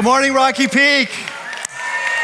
Good morning, Rocky Peak.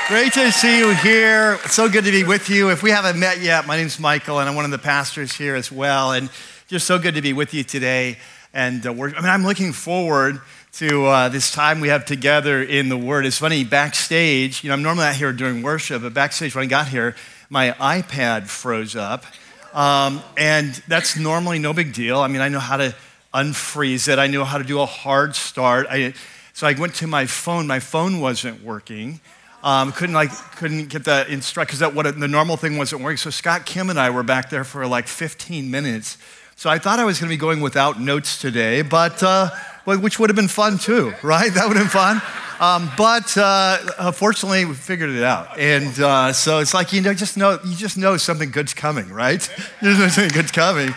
Great to see you here. So good to be with you. If we haven't met yet, my name's Michael, and I'm one of the pastors here as well. And just so good to be with you today. And uh, I mean, I'm looking forward to uh, this time we have together in the Word. It's funny, backstage, you know, I'm normally out here during worship, but backstage when I got here, my iPad froze up. Um, and that's normally no big deal. I mean, I know how to unfreeze it, I know how to do a hard start. I, so I went to my phone, my phone wasn't working. Um, couldn't like couldn't get the instruct because that what the normal thing wasn't working. So Scott Kim and I were back there for like 15 minutes. So I thought I was going to be going without notes today, but uh, which would have been fun too, right? That would have been fun. Um, but uh, fortunately, we figured it out, and uh, so it's like you know, just know you just know something good's coming, right? you know something good's coming.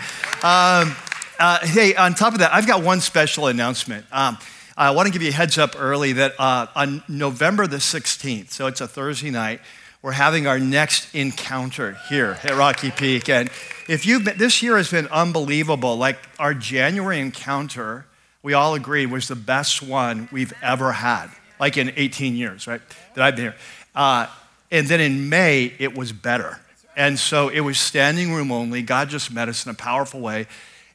Um, uh, hey, on top of that, I've got one special announcement. Um, I want to give you a heads up early that uh, on November the 16th, so it's a Thursday night, we're having our next encounter here at Rocky Peak. And if you've been, this year has been unbelievable. Like our January encounter, we all agreed was the best one we've ever had, like in 18 years, right? That I've been here. Uh, and then in May, it was better. And so it was standing room only. God just met us in a powerful way.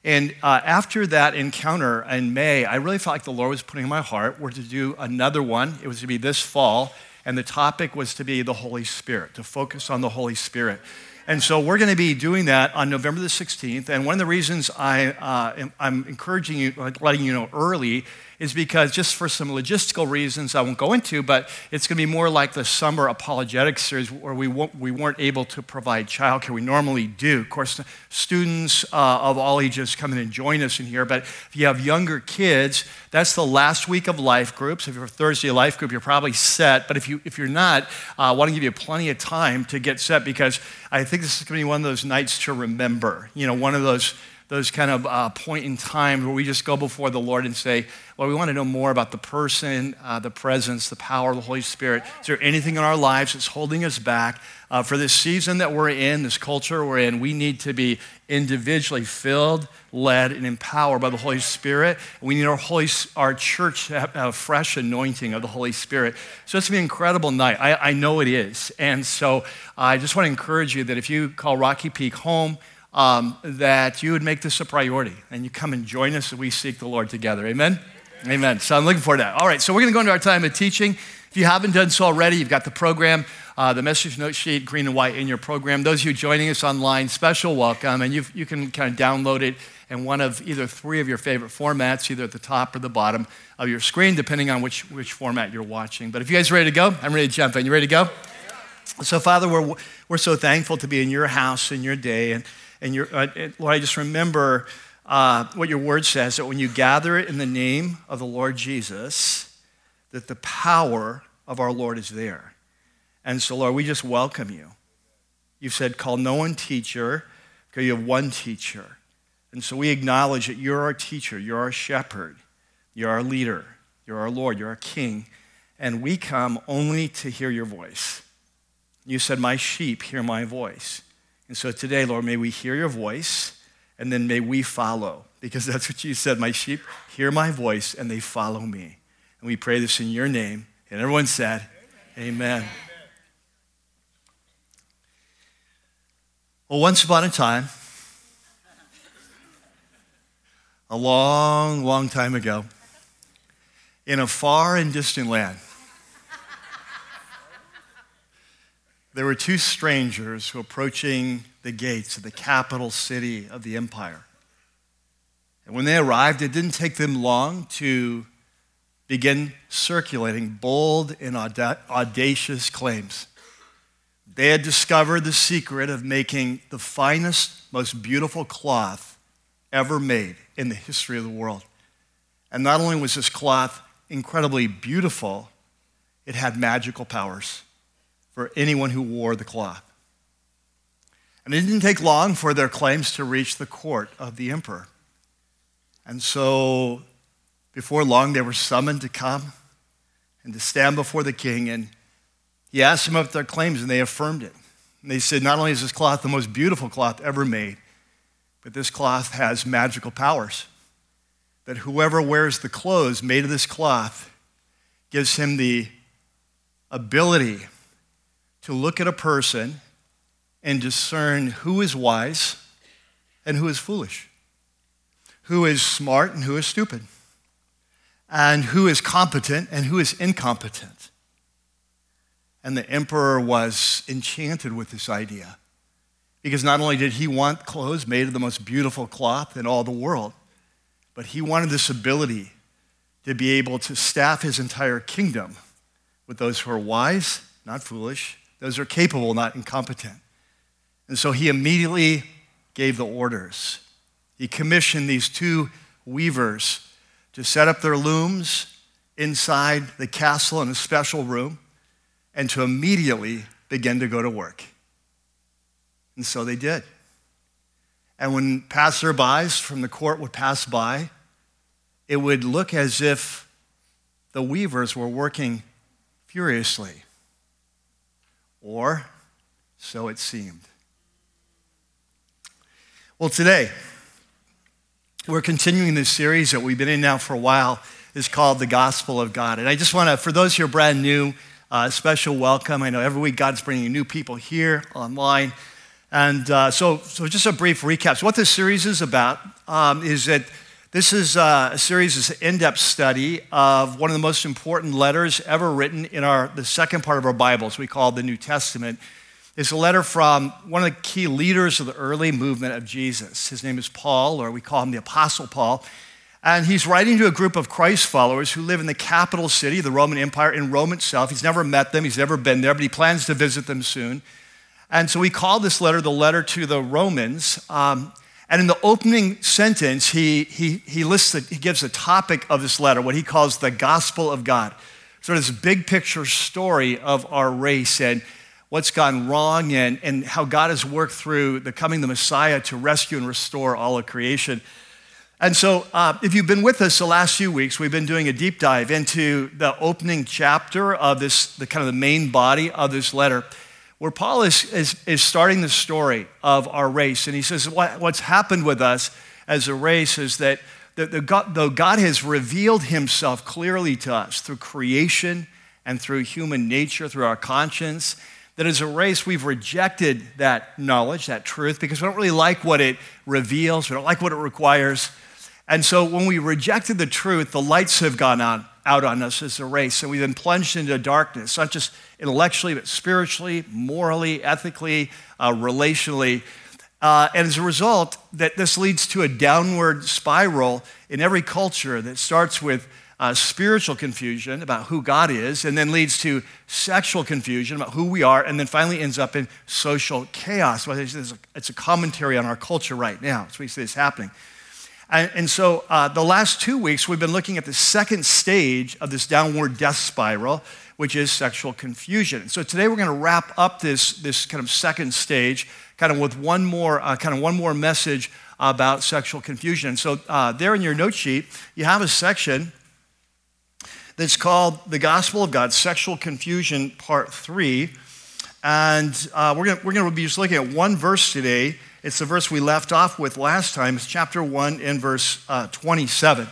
And uh, after that encounter in May, I really felt like the Lord was putting in my heart were to do another one. It was to be this fall, and the topic was to be the Holy Spirit, to focus on the Holy Spirit. And so we're going to be doing that on November the 16th. And one of the reasons I, uh, I'm encouraging you, letting you know early, is because just for some logistical reasons I won't go into, but it's going to be more like the summer apologetics series where we, we weren't able to provide childcare. We normally do. Of course, students uh, of all ages come in and join us in here, but if you have younger kids, that's the last week of life groups. If you're a Thursday life group, you're probably set. But if, you, if you're not, uh, I want to give you plenty of time to get set because I think this is going to be one of those nights to remember. You know, one of those those kind of uh, point in time where we just go before the Lord and say, well, we want to know more about the person, uh, the presence, the power of the Holy Spirit. Is there anything in our lives that's holding us back? Uh, for this season that we're in, this culture we're in, we need to be individually filled, led, and empowered by the Holy Spirit. We need our, Holy, our church to have a fresh anointing of the Holy Spirit. So it's to be an incredible night. I, I know it is. And so I just want to encourage you that if you call Rocky Peak home, um, that you would make this a priority and you come and join us as we seek the Lord together. Amen? Amen. So I'm looking forward to that. All right, so we're going to go into our time of teaching. If you haven't done so already, you've got the program, uh, the message note sheet, green and white in your program. Those of you joining us online, special welcome. And you can kind of download it in one of either three of your favorite formats, either at the top or the bottom of your screen, depending on which, which format you're watching. But if you guys are ready to go, I'm ready to jump in. You ready to go? So, Father, we're, we're so thankful to be in your house in your day. And and uh, Lord, I just remember uh, what your word says that when you gather it in the name of the Lord Jesus, that the power of our Lord is there. And so, Lord, we just welcome you. You've said, call no one teacher, because you have one teacher. And so we acknowledge that you're our teacher, you're our shepherd, you're our leader, you're our Lord, you're our King. And we come only to hear your voice. You said, My sheep hear my voice. And so today, Lord, may we hear your voice and then may we follow because that's what you said. My sheep hear my voice and they follow me. And we pray this in your name. And everyone said, Amen. Amen. Well, once upon a time, a long, long time ago, in a far and distant land, there were two strangers who were approaching the gates of the capital city of the empire. And when they arrived, it didn't take them long to begin circulating bold and audacious claims. They had discovered the secret of making the finest, most beautiful cloth ever made in the history of the world. And not only was this cloth incredibly beautiful, it had magical powers for anyone who wore the cloth. And it didn't take long for their claims to reach the court of the emperor. And so, before long, they were summoned to come and to stand before the king. And he asked them about their claims, and they affirmed it. And they said, Not only is this cloth the most beautiful cloth ever made, but this cloth has magical powers. That whoever wears the clothes made of this cloth gives him the ability to look at a person and discern who is wise and who is foolish, who is smart and who is stupid, and who is competent and who is incompetent. And the emperor was enchanted with this idea because not only did he want clothes made of the most beautiful cloth in all the world, but he wanted this ability to be able to staff his entire kingdom with those who are wise, not foolish, those are capable, not incompetent. And so he immediately gave the orders. He commissioned these two weavers to set up their looms inside the castle in a special room and to immediately begin to go to work. And so they did. And when passerbys from the court would pass by, it would look as if the weavers were working furiously. Or so it seemed. Well, today, we're continuing this series that we've been in now for a while. It's called The Gospel of God. And I just want to, for those who are brand new, uh, special welcome. I know every week God's bringing new people here online. And uh, so, so, just a brief recap. So, what this series is about um, is that this is uh, a series, is in-depth study of one of the most important letters ever written in our the second part of our Bibles. We call the New Testament. It's a letter from one of the key leaders of the early movement of Jesus. His name is Paul, or we call him the Apostle Paul. And he's writing to a group of Christ followers who live in the capital city, the Roman Empire, in Rome itself. He's never met them, he's never been there, but he plans to visit them soon. And so we call this letter the letter to the Romans. Um, and in the opening sentence, he, he, he lists, the, he gives the topic of this letter, what he calls the gospel of God. Sort of this big picture story of our race and what's gone wrong and, and how God has worked through the coming the Messiah to rescue and restore all of creation. And so, uh, if you've been with us the last few weeks, we've been doing a deep dive into the opening chapter of this, the kind of the main body of this letter, where Paul is, is, is starting the story of our race. And he says, what, What's happened with us as a race is that the, the God, though God has revealed himself clearly to us through creation and through human nature, through our conscience, that as a race, we've rejected that knowledge, that truth, because we don't really like what it reveals, we don't like what it requires. And so when we rejected the truth, the lights have gone on, out on us as a race, and we've been plunged into darkness, not just intellectually, but spiritually, morally, ethically, uh, relationally. Uh, and as a result, that this leads to a downward spiral in every culture that starts with uh, spiritual confusion about who God is, and then leads to sexual confusion about who we are, and then finally ends up in social chaos. Well, it's a commentary on our culture right now. So we see this happening. And, and so uh, the last two weeks, we've been looking at the second stage of this downward death spiral, which is sexual confusion. So today we're going to wrap up this, this kind of second stage, kind of with one more, uh, kind of one more message about sexual confusion. So uh, there in your note sheet, you have a section that's called The Gospel of God, Sexual Confusion, Part 3. And uh, we're going we're to be just looking at one verse today. It's the verse we left off with last time. It's chapter 1 in verse uh, 27.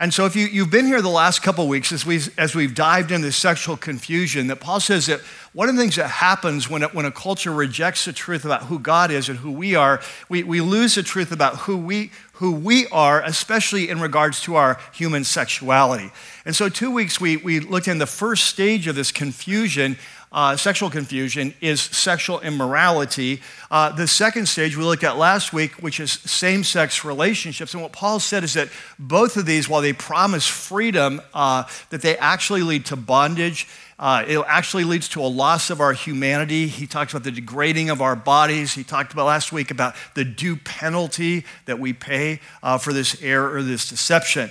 And so, if you, you've been here the last couple weeks as we've, as we've dived into sexual confusion, that Paul says that one of the things that happens when, it, when a culture rejects the truth about who God is and who we are, we, we lose the truth about who we, who we are, especially in regards to our human sexuality. And so, two weeks we, we looked in the first stage of this confusion uh, sexual confusion is sexual immorality. Uh, the second stage we looked at last week, which is same sex relationships. And what Paul said is that both of these, while they promise freedom, uh, that they actually lead to bondage. Uh, it actually leads to a loss of our humanity. He talks about the degrading of our bodies. He talked about last week about the due penalty that we pay uh, for this error or this deception.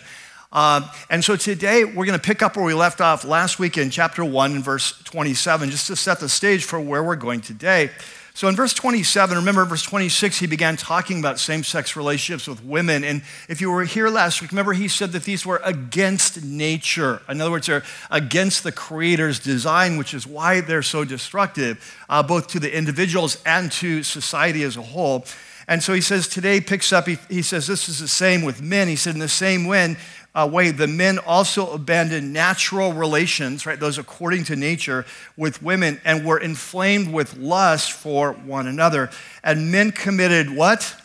Um, and so today we're going to pick up where we left off last week in chapter 1 and verse 27, just to set the stage for where we're going today. So in verse 27, remember verse 26, he began talking about same sex relationships with women. And if you were here last week, remember he said that these were against nature. In other words, they're against the Creator's design, which is why they're so destructive, uh, both to the individuals and to society as a whole. And so he says, today picks up, he, he, says, this is the same with men. He said, in the same way, uh, way, the men also abandoned natural relations, right, those according to nature, with women and were inflamed with lust for one another. And men committed what?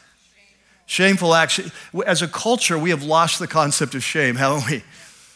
Shameful acts. As a culture, we have lost the concept of shame, haven't we?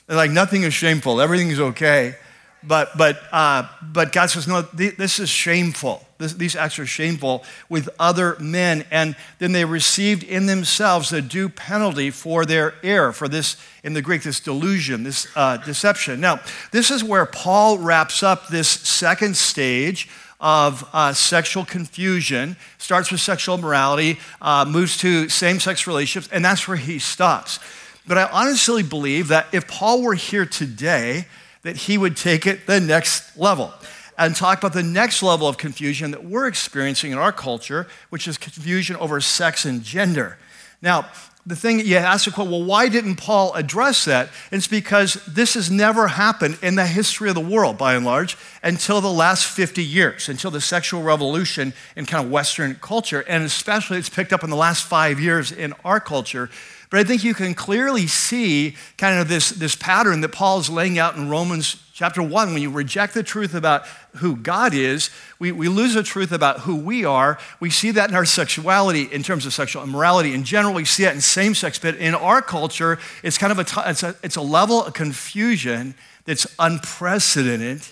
Like nothing is shameful, everything is okay. But, but, uh, but God says, no, th- this is shameful. This, these acts are shameful with other men. And then they received in themselves the due penalty for their error, for this, in the Greek, this delusion, this uh, deception. Now, this is where Paul wraps up this second stage of uh, sexual confusion, starts with sexual immorality, uh, moves to same sex relationships, and that's where he stops. But I honestly believe that if Paul were here today, that he would take it the next level and talk about the next level of confusion that we're experiencing in our culture, which is confusion over sex and gender. Now, the thing you ask the question, well, why didn't Paul address that? It's because this has never happened in the history of the world, by and large, until the last 50 years, until the sexual revolution in kind of Western culture. And especially it's picked up in the last five years in our culture. But I think you can clearly see kind of this, this pattern that Paul is laying out in Romans chapter 1. When you reject the truth about who God is, we, we lose the truth about who we are. We see that in our sexuality in terms of sexual immorality. In general, we see that in same sex, but in our culture, it's kind of a, t- it's a, it's a level of confusion that's unprecedented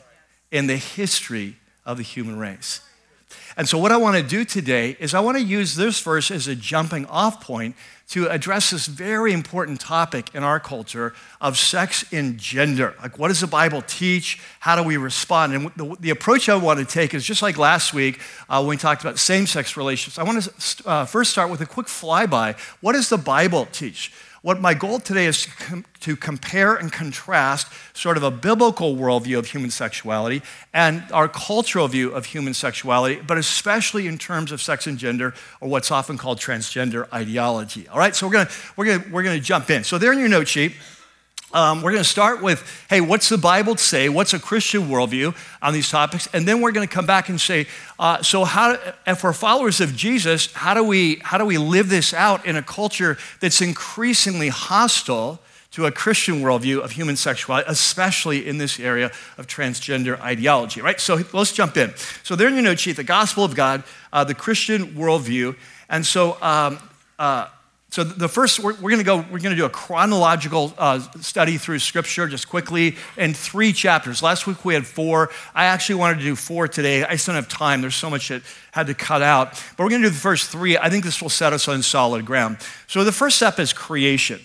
in the history of the human race. And so, what I want to do today is I want to use this verse as a jumping off point to address this very important topic in our culture of sex and gender. Like, what does the Bible teach? How do we respond? And the, the approach I want to take is just like last week uh, when we talked about same sex relationships. I want to uh, first start with a quick flyby. What does the Bible teach? What my goal today is to, com- to, compare and contrast sort of a biblical worldview of human sexuality and our cultural view of human sexuality, but especially in terms of sex and gender, or what's often called transgender ideology. All right, so we're gonna, we're gonna, we're gonna jump in. So, there in your note sheet, um, we're going to start with, hey, what's the Bible say? What's a Christian worldview on these topics? And then we're going to come back and say, uh, so how, if we're followers of Jesus, how do we how do we live this out in a culture that's increasingly hostile to a Christian worldview of human sexuality, especially in this area of transgender ideology? Right. So let's jump in. So there in your note sheet, the Gospel of God, uh, the Christian worldview, and so. Um, uh, so the first, we're, going to go, we're going to do a chronological uh, study through Scripture just quickly in three chapters. Last week we had four. I actually wanted to do four today. I just don't have time. There's so much that had to cut out. But we're going to do the first three. I think this will set us on solid ground. So the first step is creation.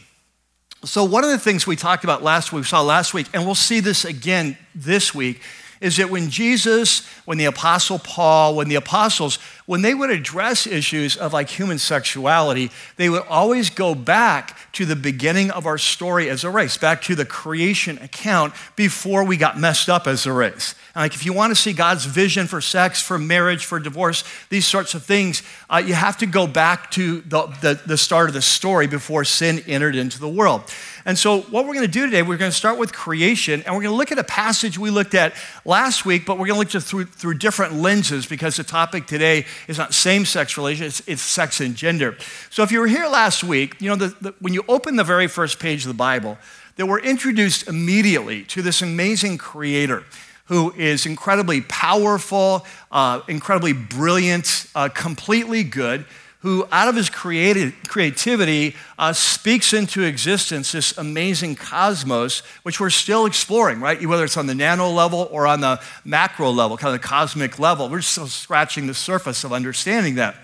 So one of the things we talked about last week, we saw last week, and we'll see this again this week, is that when Jesus, when the Apostle Paul, when the apostles, when they would address issues of like human sexuality, they would always go back to the beginning of our story as a race, back to the creation account before we got messed up as a race. And like if you want to see God's vision for sex, for marriage, for divorce, these sorts of things, uh, you have to go back to the, the, the start of the story before sin entered into the world. And so, what we're going to do today, we're going to start with creation, and we're going to look at a passage we looked at last week, but we're going to look through, through different lenses because the topic today is not same sex relations, it's, it's, sex and gender. So, if you were here last week, you know, the, the, when you open the very first page of the Bible, that we're introduced immediately to this amazing creator who is incredibly powerful, uh, incredibly brilliant, uh, completely good who, out of his creative, creativity, uh, speaks into existence this amazing cosmos, which we're still exploring, right? Whether it's on the nano level or on the macro level, kind of the cosmic level. We're still scratching the surface of understanding that.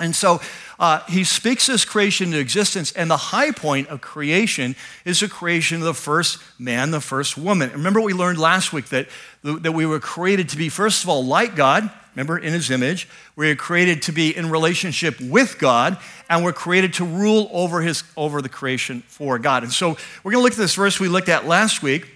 And so uh, he speaks this creation into existence, and the high point of creation is the creation of the first man, the first woman. Remember, what we learned last week that, that we were created to be, first of all, like God, remember, in his image. We are created to be in relationship with God, and we're created to rule over, his, over the creation for God. And so we're going to look at this verse we looked at last week.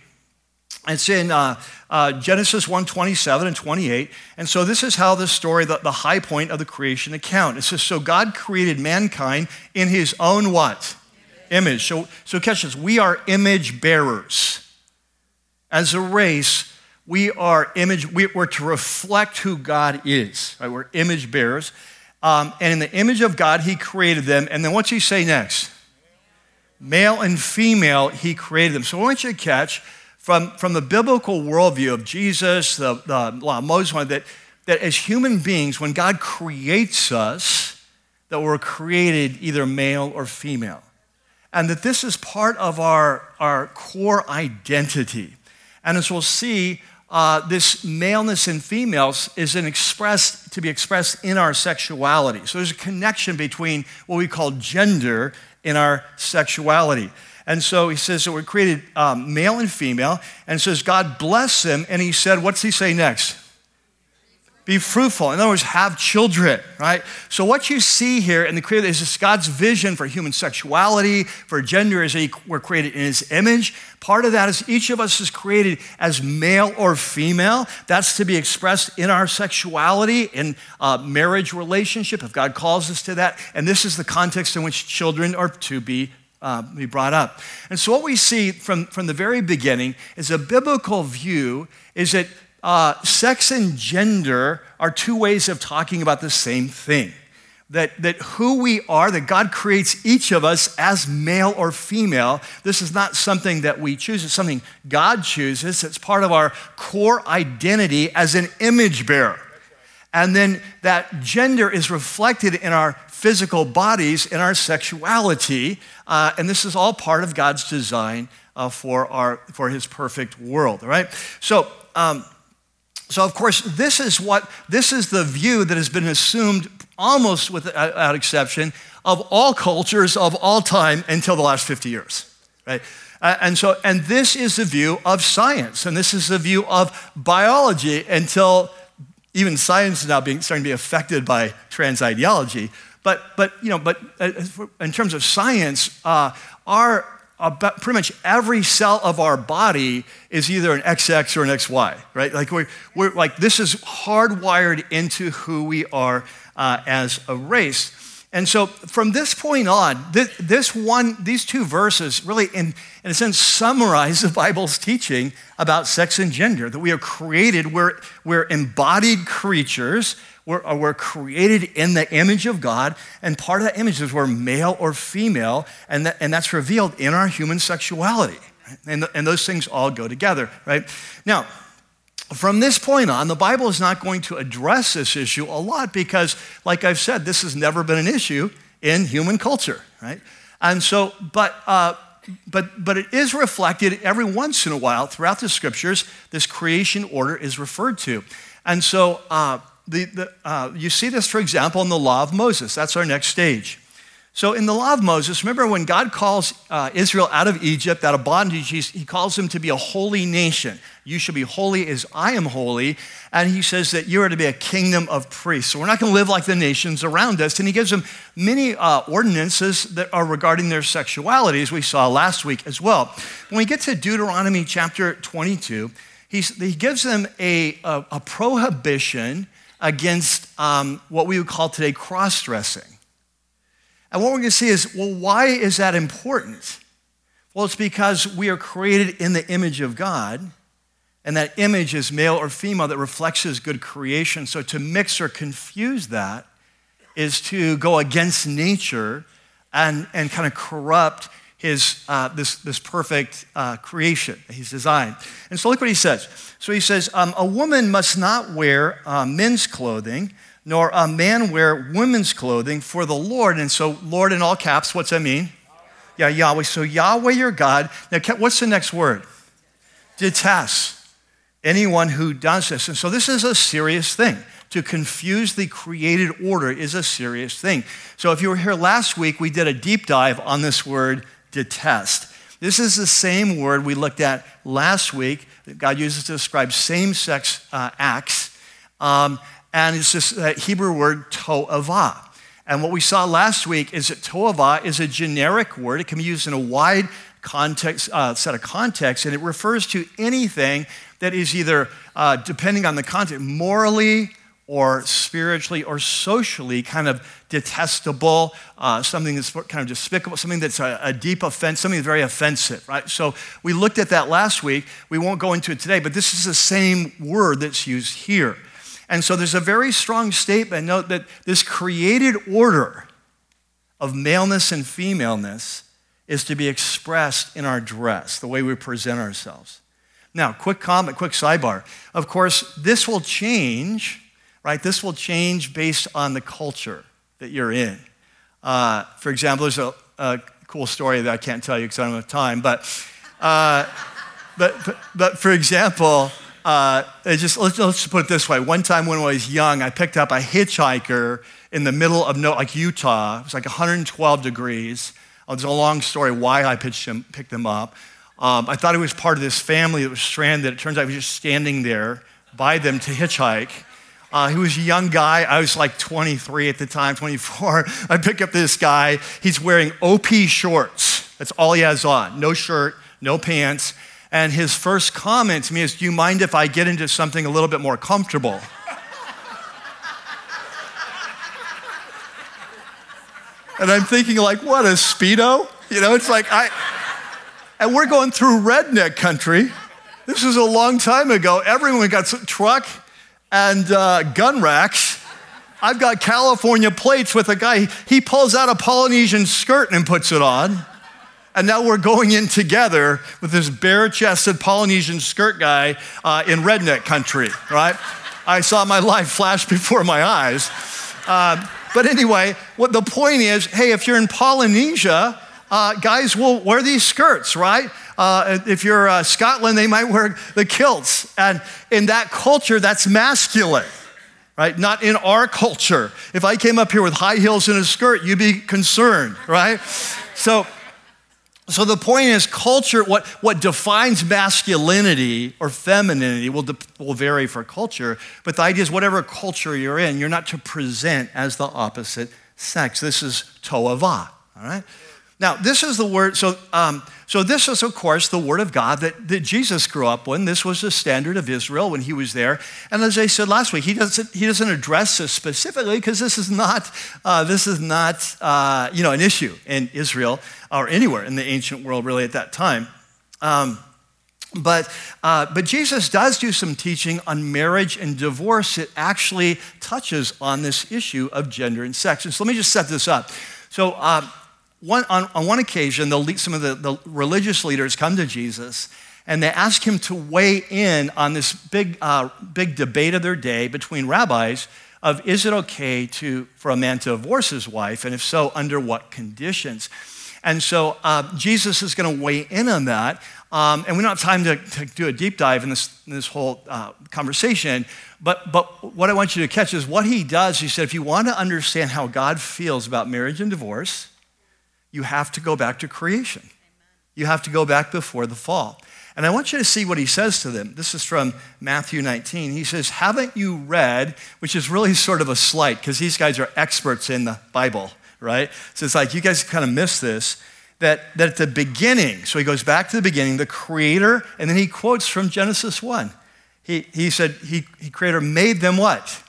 It's in uh, uh, Genesis 1 27 and 28. And so this is how this story, the, the high point of the creation account. It says, So God created mankind in his own what? Image. So, so catch this. We are image bearers. As a race, we are image, we, are to reflect who God is. Right? We're image bearers. Um, and in the image of God, He created them. And then what's He say next? Male and female, he created them. So I want you to catch from, from the biblical worldview of Jesus, the, the law of Moses, that, that as human beings, when God creates us, that we're created either male or female. And that this is part of our, our core identity. And as we'll see, uh, this maleness in females is an expressed, to be expressed in our sexuality. So there's a connection between what we call gender in our sexuality. And so he says that we're created um, male and female, and says God bless them. And he said, what's he say next? Be fruitful. In other words, have children, right? So what you see here in the creator is this God's vision for human sexuality, for gender, is that we're created in his image. Part of that is each of us is created as male or female. That's to be expressed in our sexuality, in marriage relationship, if God calls us to that. And this is the context in which children are to be uh, be brought up. And so, what we see from, from the very beginning is a biblical view is that uh, sex and gender are two ways of talking about the same thing. That, that who we are, that God creates each of us as male or female, this is not something that we choose, it's something God chooses. It's part of our core identity as an image bearer. And then that gender is reflected in our physical bodies, in our sexuality. Uh, and this is all part of God's design uh, for, our, for his perfect world, all right? So, um, so of course, this is what, this is the view that has been assumed almost without exception of all cultures of all time until the last 50 years, right? Uh, and so, and this is the view of science, and this is the view of biology until even science is now being, starting to be affected by trans ideology. But, but, you know, but uh, in terms of science, uh, our, about pretty much every cell of our body is either an XX or an XY, right? Like we're, we're like this is hardwired into who we are uh, as a race. And so from this point on, this, this one, these two verses really, in, in a sense, summarize the Bible's teaching about sex and gender, that we are created, we're, we're embodied creatures, we're, uh, we're created in the image of God, and part of that image is we're male or female, and, that, and that's revealed in our human sexuality. Right? And, and those things all go together, right? Now, from this point on, the Bible is not going to address this issue a lot because, like I've said, this has never been an issue in human culture, right? And so, but, uh, but, but it is reflected every once in a while throughout the scriptures, this creation order is referred to. And so, uh, the, the, uh, you see this, for example, in the law of Moses. That's our next stage. So, in the law of Moses, remember when God calls uh, Israel out of Egypt, out of bondage, he calls them to be a holy nation. You shall be holy as I am holy. And he says that you are to be a kingdom of priests. So, we're not going to live like the nations around us. And he gives them many uh, ordinances that are regarding their sexuality, as we saw last week as well. When we get to Deuteronomy chapter 22, he gives them a, a, a prohibition against um, what we would call today cross dressing. And what we're going to see is well, why is that important? Well, it's because we are created in the image of God, and that image is male or female that reflects his good creation. So to mix or confuse that is to go against nature and, and kind of corrupt his, uh, this, this perfect uh, creation that he's designed. And so look what he says. So he says, um, A woman must not wear uh, men's clothing nor a man wear women's clothing for the Lord. And so, Lord in all caps, what's that mean? Yeah, Yahweh. So, Yahweh your God. Now, what's the next word? Detest anyone who does this. And so, this is a serious thing. To confuse the created order is a serious thing. So, if you were here last week, we did a deep dive on this word detest. This is the same word we looked at last week that God uses to describe same sex uh, acts. Um, and it's this uh, Hebrew word to'avah. And what we saw last week is that to'avah is a generic word. It can be used in a wide context, uh, set of contexts, and it refers to anything that is either, uh, depending on the context, morally or spiritually or socially kind of detestable, uh, something that's kind of despicable, something that's a, a, deep offense, something that's very offensive, right? So we looked at that last week. We won't go into it today, but this is the same word that's used here. And so there's a very strong statement. Note that this created order of maleness and femaleness is to be expressed in our dress, the way we present ourselves. Now, quick comment, quick sidebar. Of course, this will change, right? This will change based on the culture that you're in. Uh, for example, there's a, a, cool story that I can't tell you because I don't have time, but, uh, but, but, but, for example, uh, just, let's, let's put it this way. One time when I was young, I picked up a hitchhiker in the middle of no, like Utah. It was like 112 degrees. It's a long story why I pitched him, picked him up. Um, I thought he was part of this family that was stranded. It turns out he was just standing there by them to hitchhike. Uh, he was a young guy. I was like 23 at the time, 24. I pick up this guy. He's wearing OP shorts. That's all he has on. No shirt, no pants. And his first comment to me is, Do you mind if I get into something a little bit more comfortable? And I'm thinking, like, what, a Speedo? You know, it's like, I, and we're going through redneck country. This was a long time ago. Everyone got some truck and uh, gun racks. I've got California plates with a guy, he pulls out a Polynesian skirt and puts it on. And now we're going in together with this bare chested Polynesian skirt guy uh, in redneck country, right? I saw my life flash before my eyes. Uh, but anyway, what the point is hey, if you're in Polynesia, uh, guys will wear these skirts, right? Uh, if you're uh, Scotland, they might wear the kilts. And in that culture, that's masculine, right? Not in our culture. If I came up here with high heels and a skirt, you'd be concerned, right? So, so the point is, culture, what, what defines masculinity or femininity will, de- will vary for culture, but the idea is whatever culture you're in, you're not to present as the opposite sex. This is toava, all right? Now, this is the word, so, um, so this is, of course, the word of God that, that Jesus grew up with. This was the standard of Israel when he was there. And as I said last week, he doesn't, he doesn't address this specifically because this is not, uh, this is not uh, you know, an issue in Israel or anywhere in the ancient world, really, at that time. Um, but, uh, but Jesus does do some teaching on marriage and divorce. It actually touches on this issue of gender and sex. And so let me just set this up. So, uh, one, on, on one occasion, the, some of the, the religious leaders come to Jesus and they ask him to weigh in on this big, uh, big debate of their day between rabbis of is it okay to, for a man to divorce his wife, and if so, under what conditions? And so uh, Jesus is going to weigh in on that. Um, and we don't have time to, to, do a deep dive in this, in this whole uh, conversation. But, but what I want you to catch is what he does. He said, if you want to understand how God feels about marriage and divorce, you have to go back to creation. You have to go back before the fall. And I want you to see what he says to them. This is from Matthew 19. He says, Haven't you read, which is really sort of a slight because these guys are experts in the Bible, right? So it's like, you guys kind of miss this. That, that at the beginning, so he goes back to the beginning, the creator, and then he quotes from Genesis 1. He, he said, he, he creator made them what?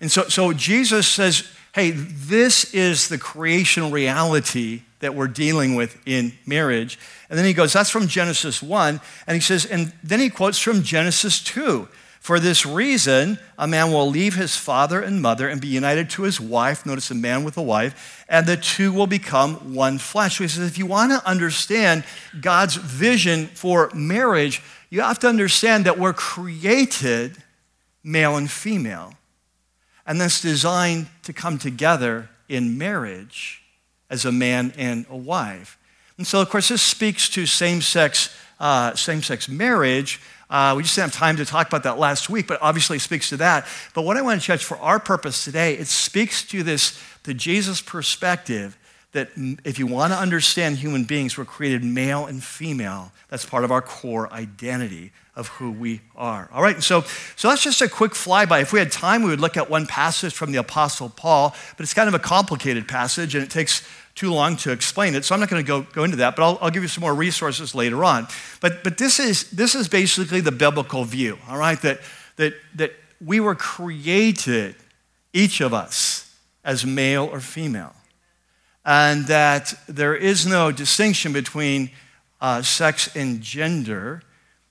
And so, so Jesus says, hey, this is the creation reality that we're dealing with in marriage. And then he goes, that's from Genesis 1. And he says, and then he quotes from Genesis 2. For this reason, a man will leave his father and mother and be united to his wife. Notice a man with a wife, and the two will become one flesh. So he says, if you want to understand God's vision for marriage, you have to understand that we're created male and female and that's designed to come together in marriage as a man and a wife. And so, of course, this speaks to same sex, uh, same sex marriage. Uh, we just didn't have time to talk about that last week, but obviously it speaks to that. But what I want to touch for our purpose today, it speaks to this, the Jesus perspective that if you want to understand human beings, we're created male and female. That's part of our core identity of who we are. All right, so, so that's just a quick flyby. If we had time, we would look at one passage from the Apostle Paul, but it's kind of a complicated passage and it takes too long to explain it, so I'm not going to go, go into that, but I'll, I'll give you some more resources later on. But, but this, is, this is basically the biblical view, all right, that, that, that we were created, each of us, as male or female, and that there is no distinction between uh, sex and gender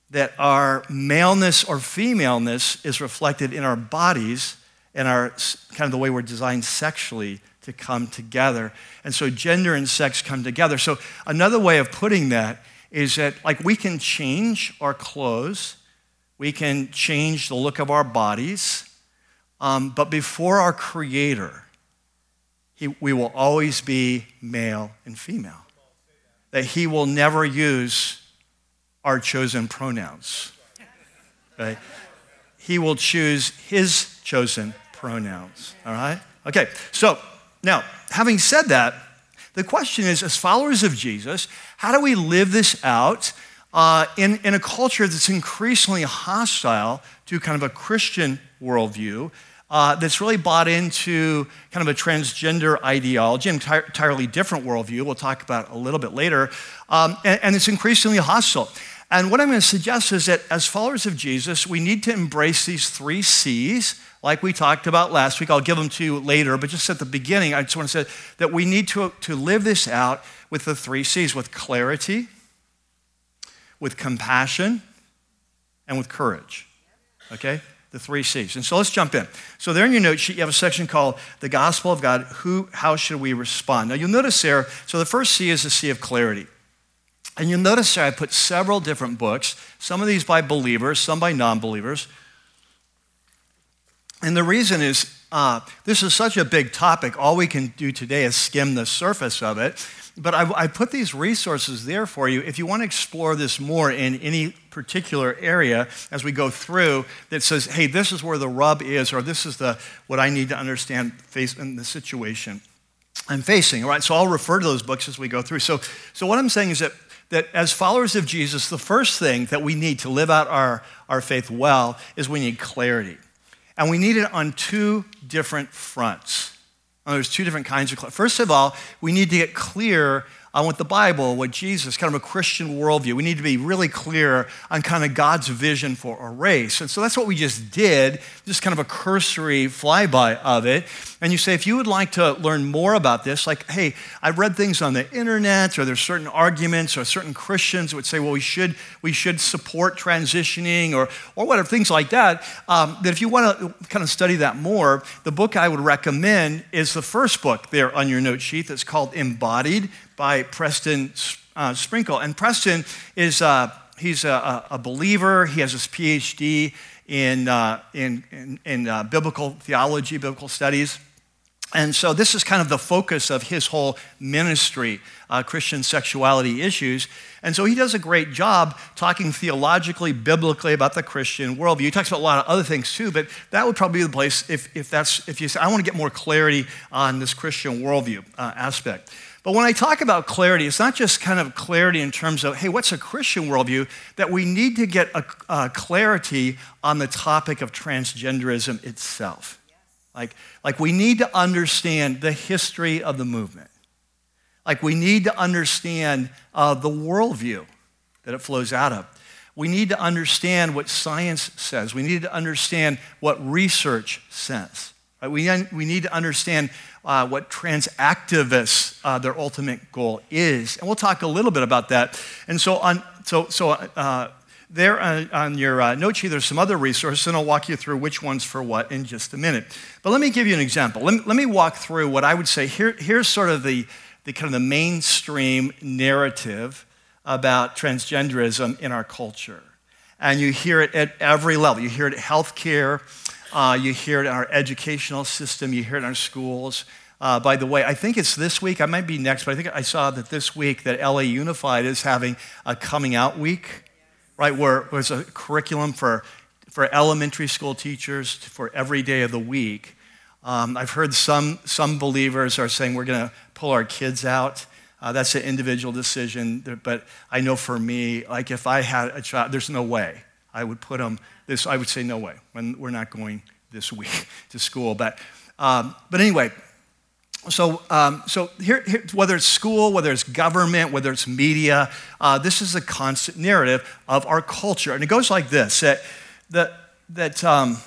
that our maleness or femaleness is reflected in our bodies and our kind of the way we're designed sexually to come together. And so gender and sex come together. So another way of putting that is that like we can change our clothes, we can change the look of our bodies, um, but before our Creator, he, we will always be male and female. That He will never use our chosen pronouns. Right? He will choose His chosen pronouns. All right? Okay, so now, having said that, the question is as followers of Jesus, how do we live this out uh, in, in a culture that's increasingly hostile to kind of a Christian worldview? Uh, that's really bought into kind of a transgender ideology, an entirely different worldview. We'll talk about a little bit later. Um, and, and it's increasingly hostile. And what I'm going to suggest is that as followers of Jesus, we need to embrace these three C's like we talked about last week. I'll give them to you later, but just at the beginning, I just want to say that we need to, to live this out with the three C's with clarity, with compassion, and with courage. Okay? The three C's. And so let's jump in. So, there in your note sheet, you have a section called The Gospel of God. Who, how should we respond? Now, you'll notice there, so the first C is the C of clarity. And you'll notice there I put several different books, some of these by believers, some by non believers. And the reason is uh, this is such a big topic. All we can do today is skim the surface of it. But I, I, put these resources there for you if you want to explore this more in any particular area as we go through that says, hey, this is where the rub is, or this is the, what I need to understand face in the situation I'm facing. All right, so I'll refer to those books as we go through. So, so what I'm saying is that, that as followers of Jesus, the first thing that we need to live out our, our faith well is we need clarity. And we need it on two different fronts. Oh, there's two different kinds of. First of all, we need to get clear on want the Bible, what Jesus, kind of a Christian worldview. We need to be really clear on kind of God's vision for a race. And so that's what we just did, just kind of a cursory flyby of it. And you say, if you would like to learn more about this, like, hey, I've read things on the internet, or there's certain arguments, or certain Christians would say, well, we should, we should support transitioning, or, or whatever, things like that. Um, that if you want to kind of study that more, the book I would recommend is the first book there on your note sheet that's called Embodied by Preston uh, Sprinkle. And Preston is uh, he's a, a, believer. He has his PhD in, uh, in, in, in uh, biblical theology, biblical studies. And so this is kind of the focus of his whole ministry, uh, Christian sexuality issues. And so he does a great job talking theologically, biblically about the Christian worldview. He talks about a lot of other things too, but that would probably be the place if, if that's if you say, I want to get more clarity on this Christian worldview uh, aspect. But when I talk about clarity, it's not just kind of clarity in terms of, hey, what's a Christian worldview? That we need to get a, a clarity on the topic of transgenderism itself. Like, like, we need to understand the history of the movement. Like, we need to understand uh, the worldview that it flows out of. We need to understand what science says. We need to understand what research says. We, we need to understand uh, what trans activists, uh, their ultimate goal is. And we'll talk a little bit about that. And so, on, so, so uh, there on, on your uh, note sheet, there's some other resources, and I'll walk you through which one's for what in just a minute. But let me give you an example. Let me, let me walk through what I would say here, here's sort of the, the kind of the mainstream narrative about transgenderism in our culture. And you hear it at every level. You hear it at healthcare, uh, you hear it in our educational system, you hear it in our schools. Uh, by the way, I think it's this week, I might be next, but I think I saw that this week that LA Unified is having a coming out week, right, where there's a curriculum for, for elementary school teachers for every day of the week. Um, I've heard some, some believers are saying we're going to pull our kids out. Uh, that's an individual decision, but I know for me, like if I had a child, there's no way I would put them this, I would say, no way, we're not going this week to school. But, um, but anyway, so, um, so here, here, whether it's school, whether it's government, whether it's media, uh, this is a constant narrative of our culture. And it goes like this that, that, that, um,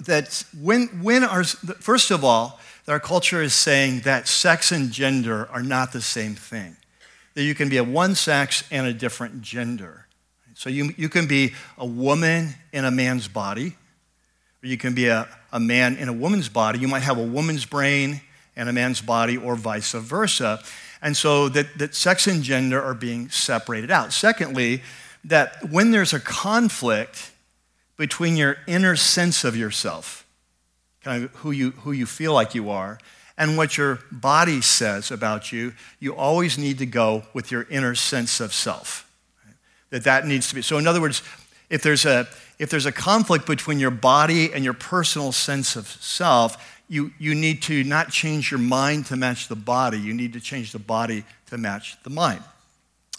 that when, when our, first of all, our culture is saying that sex and gender are not the same thing, that you can be a one sex and a different gender. So you, you can be a woman in a man's body, or you can be a, a man in a woman's body. You might have a woman's brain and a man's body, or vice versa. And so that, that sex and gender are being separated out. Secondly, that when there's a conflict between your inner sense of yourself, kind of who you, who you feel like you are, and what your body says about you, you always need to go with your inner sense of self. That that needs to be. So in other words, if there's a if there's a conflict between your body and your personal sense of self, you, you need to not change your mind to match the body. You need to change the body to match the mind.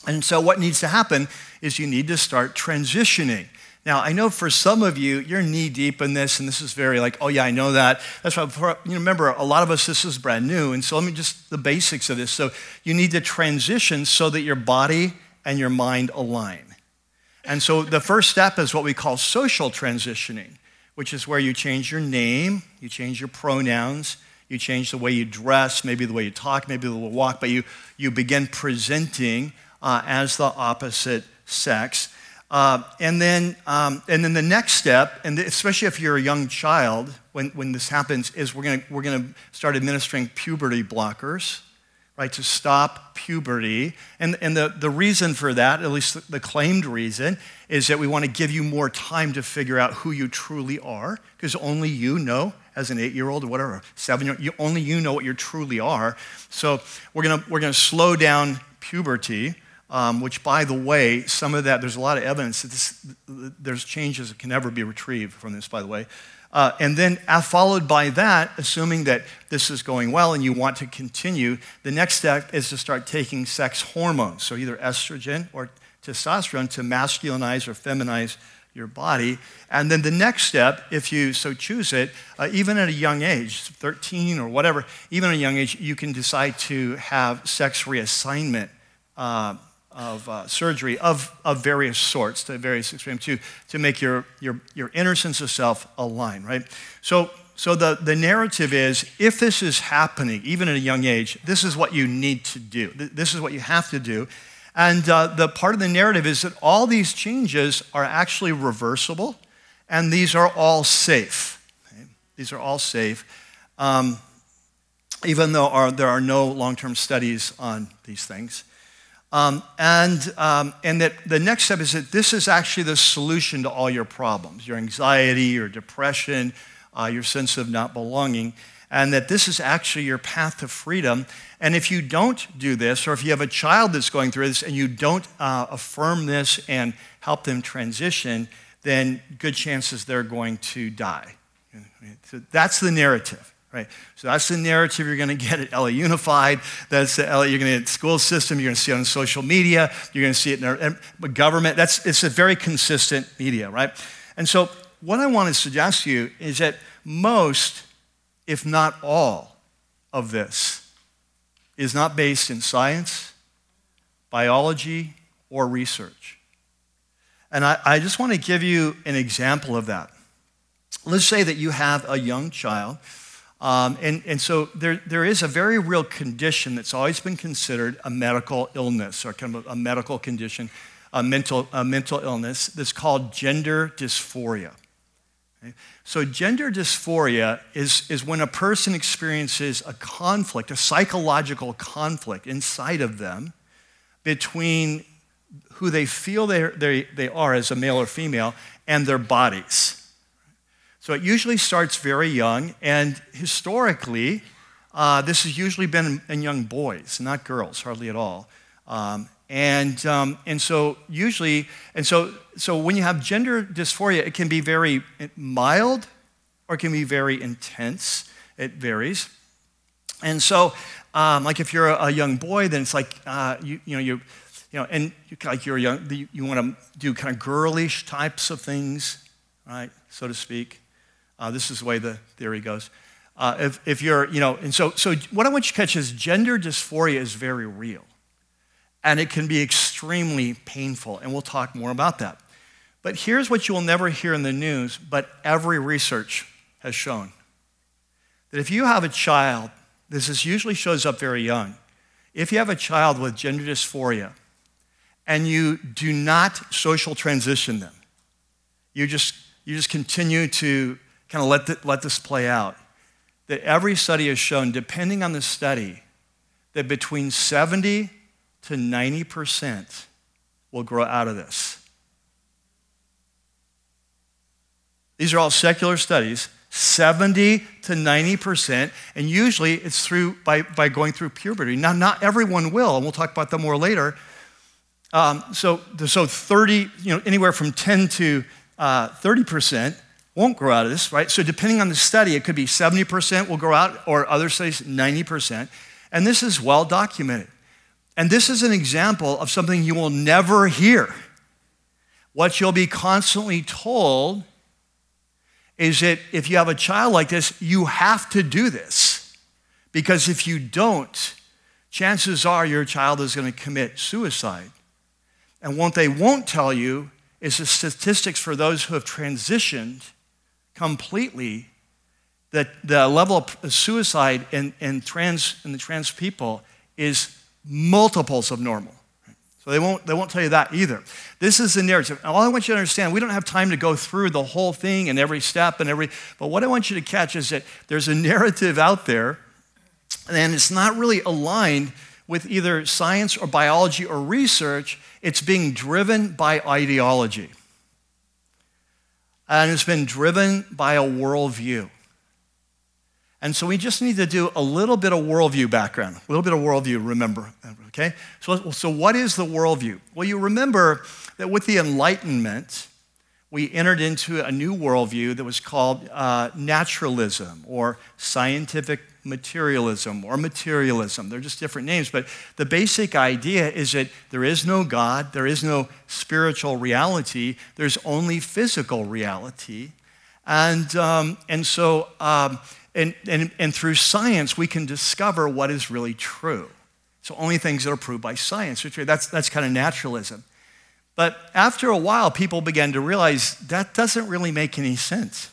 And so, what needs to happen is you need to start transitioning. Now, I know for some of you, you're knee deep in this, and this is very like, oh, yeah, I know that. That's why, for, you remember, a lot of us, this is brand new. And so, let me just the basics of this. So, you need to transition so that your body and your mind align. And so, the first step is what we call social transitioning, which is where you change your name, you change your pronouns, you change the way you dress, maybe the way you talk, maybe the way you walk, but you, you begin presenting uh, as the opposite sex. Uh, and, then, um, and then the next step, and especially if you're a young child, when, when this happens, is we're going we're gonna start administering puberty blockers, right, to stop puberty. And, and the, the reason for that, at least the claimed reason, is that we want to give you more time to figure out who you truly are, because only you know as an eight year old or whatever, seven year old, only you know what you truly are. So we're going we're to slow down puberty um, which, by the way, some of that, there's a lot of evidence that this, there's changes that can never be retrieved from this, by the way. Uh, and then, uh, followed by that, assuming that this is going well and you want to continue, the next step is to start taking sex hormones, so either estrogen or testosterone to masculinize or feminize your body. And then the next step, if you so choose it, uh, even at a young age, 13 or whatever, even at a young age, you can decide to have sex reassignment uh, of uh, surgery of, of various sorts to various extremes to, to make your, your, your inner sense of self align, right? So, so the, the narrative is if this is happening, even at a young age, this is what you need to do. This is what you have to do. And uh, the part of the narrative is that all these changes are actually reversible and these are all safe. Okay? These are all safe. Um, even though our, there are no long term studies on these things. Um, and, um, and that the next step is that this is actually the solution to all your problems your anxiety, your depression, uh, your sense of not belonging, and that this is actually your path to freedom. And if you don't do this, or if you have a child that's going through this and you don't uh, affirm this and help them transition, then good chances they're going to die. So that's the narrative right? So that's the narrative you're going to get at LA Unified. That's the LA, you're going to get school system. You're going to see it on social media. You're going to see it in our government. That's, it's a very consistent media, right? And so what I want to suggest to you is that most, if not all, of this is not based in science, biology, or research. And I, I just want to give you an example of that. Let's say that you have a young child um, and, and so there, there is a very real condition that's always been considered a medical illness or kind of a, a medical condition, a mental, a mental illness that's called gender dysphoria. Okay? So, gender dysphoria is, is when a person experiences a conflict, a psychological conflict inside of them between who they feel they, they, they are as a male or female and their bodies. So it usually starts very young, and historically, uh, this has usually been in young boys, not girls, hardly at all. Um, and, um, and so usually, and so, so when you have gender dysphoria, it can be very mild or it can be very intense. It varies. And so, um, like if you're a, young boy, then it's like, uh, you, you know, you, you know, and you, like you're young, you, you want to do kind of girlish types of things, right, so to speak. Uh, this is the way the theory goes. Uh, if, if you're, you know, and so, so what I want you to catch is gender dysphoria is very real. And it can be extremely painful. And we'll talk more about that. But here's what you will never hear in the news, but every research has shown that if you have a child, this is usually shows up very young. If you have a child with gender dysphoria and you do not social transition them, you just, you just continue to kind of let, the, let this play out, that every study has shown, depending on the study, that between 70 to 90% will grow out of this. These are all secular studies, 70 to 90%, and usually it's through by, by going through puberty. Now, not everyone will, and we'll talk about that more later. Um, so, so 30, you know, anywhere from 10 to uh, 30% won't grow out of this, right? So depending on the study, it could be 70% will grow out, or other studies, 90%. And this is well documented. And this is an example of something you will never hear. What you'll be constantly told is that if you have a child like this, you have to do this. Because if you don't, chances are your child is going to commit suicide. And what they won't tell you is the statistics for those who have transitioned completely, that the level of suicide in, in, trans, in the trans people is multiples of normal. So they won't, they won't tell you that either. This is the narrative. all I want you to understand, we don't have time to go through the whole thing and every step and every, but what I want you to catch is that there's a narrative out there, and it's not really aligned with either science or biology or research. It's being driven by ideology. And it's been driven by a worldview. And so we just need to do a little bit of worldview background, a little bit of worldview, remember. Okay? So, so what is the worldview? Well, you remember that with the Enlightenment, we entered into a new worldview that was called uh, naturalism or scientific materialism or materialism. They're just different names, but the basic idea is that there is no God, there is no spiritual reality, there's only physical reality. And, um, and so, um, and, and, and through science, we can discover what is really true. So only things that are proved by science. That's, that's kind of naturalism. But after a while, people began to realize that doesn't really make any sense.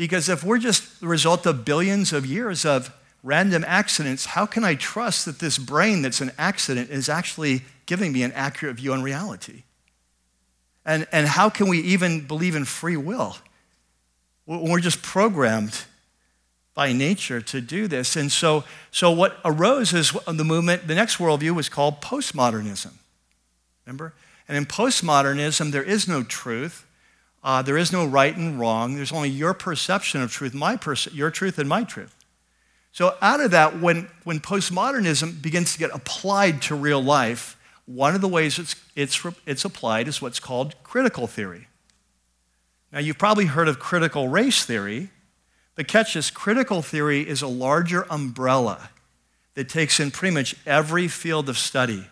Because if we're just the result of billions of years of random accidents, how can I trust that this brain that's an accident is actually giving me an accurate view on reality? And, and how can we even believe in free will? We're just programmed by nature to do this. And so, so what arose is the movement, the next worldview was called postmodernism. Remember? And in postmodernism, there is no truth. Uh, there is no right and wrong. There's only your perception of truth, my perce- your truth and my truth. So, out of that, when, when postmodernism begins to get applied to real life, one of the ways it's, it's, it's applied is what's called critical theory. Now, you've probably heard of critical race theory, but catch this critical theory is a larger umbrella that takes in pretty much every field of study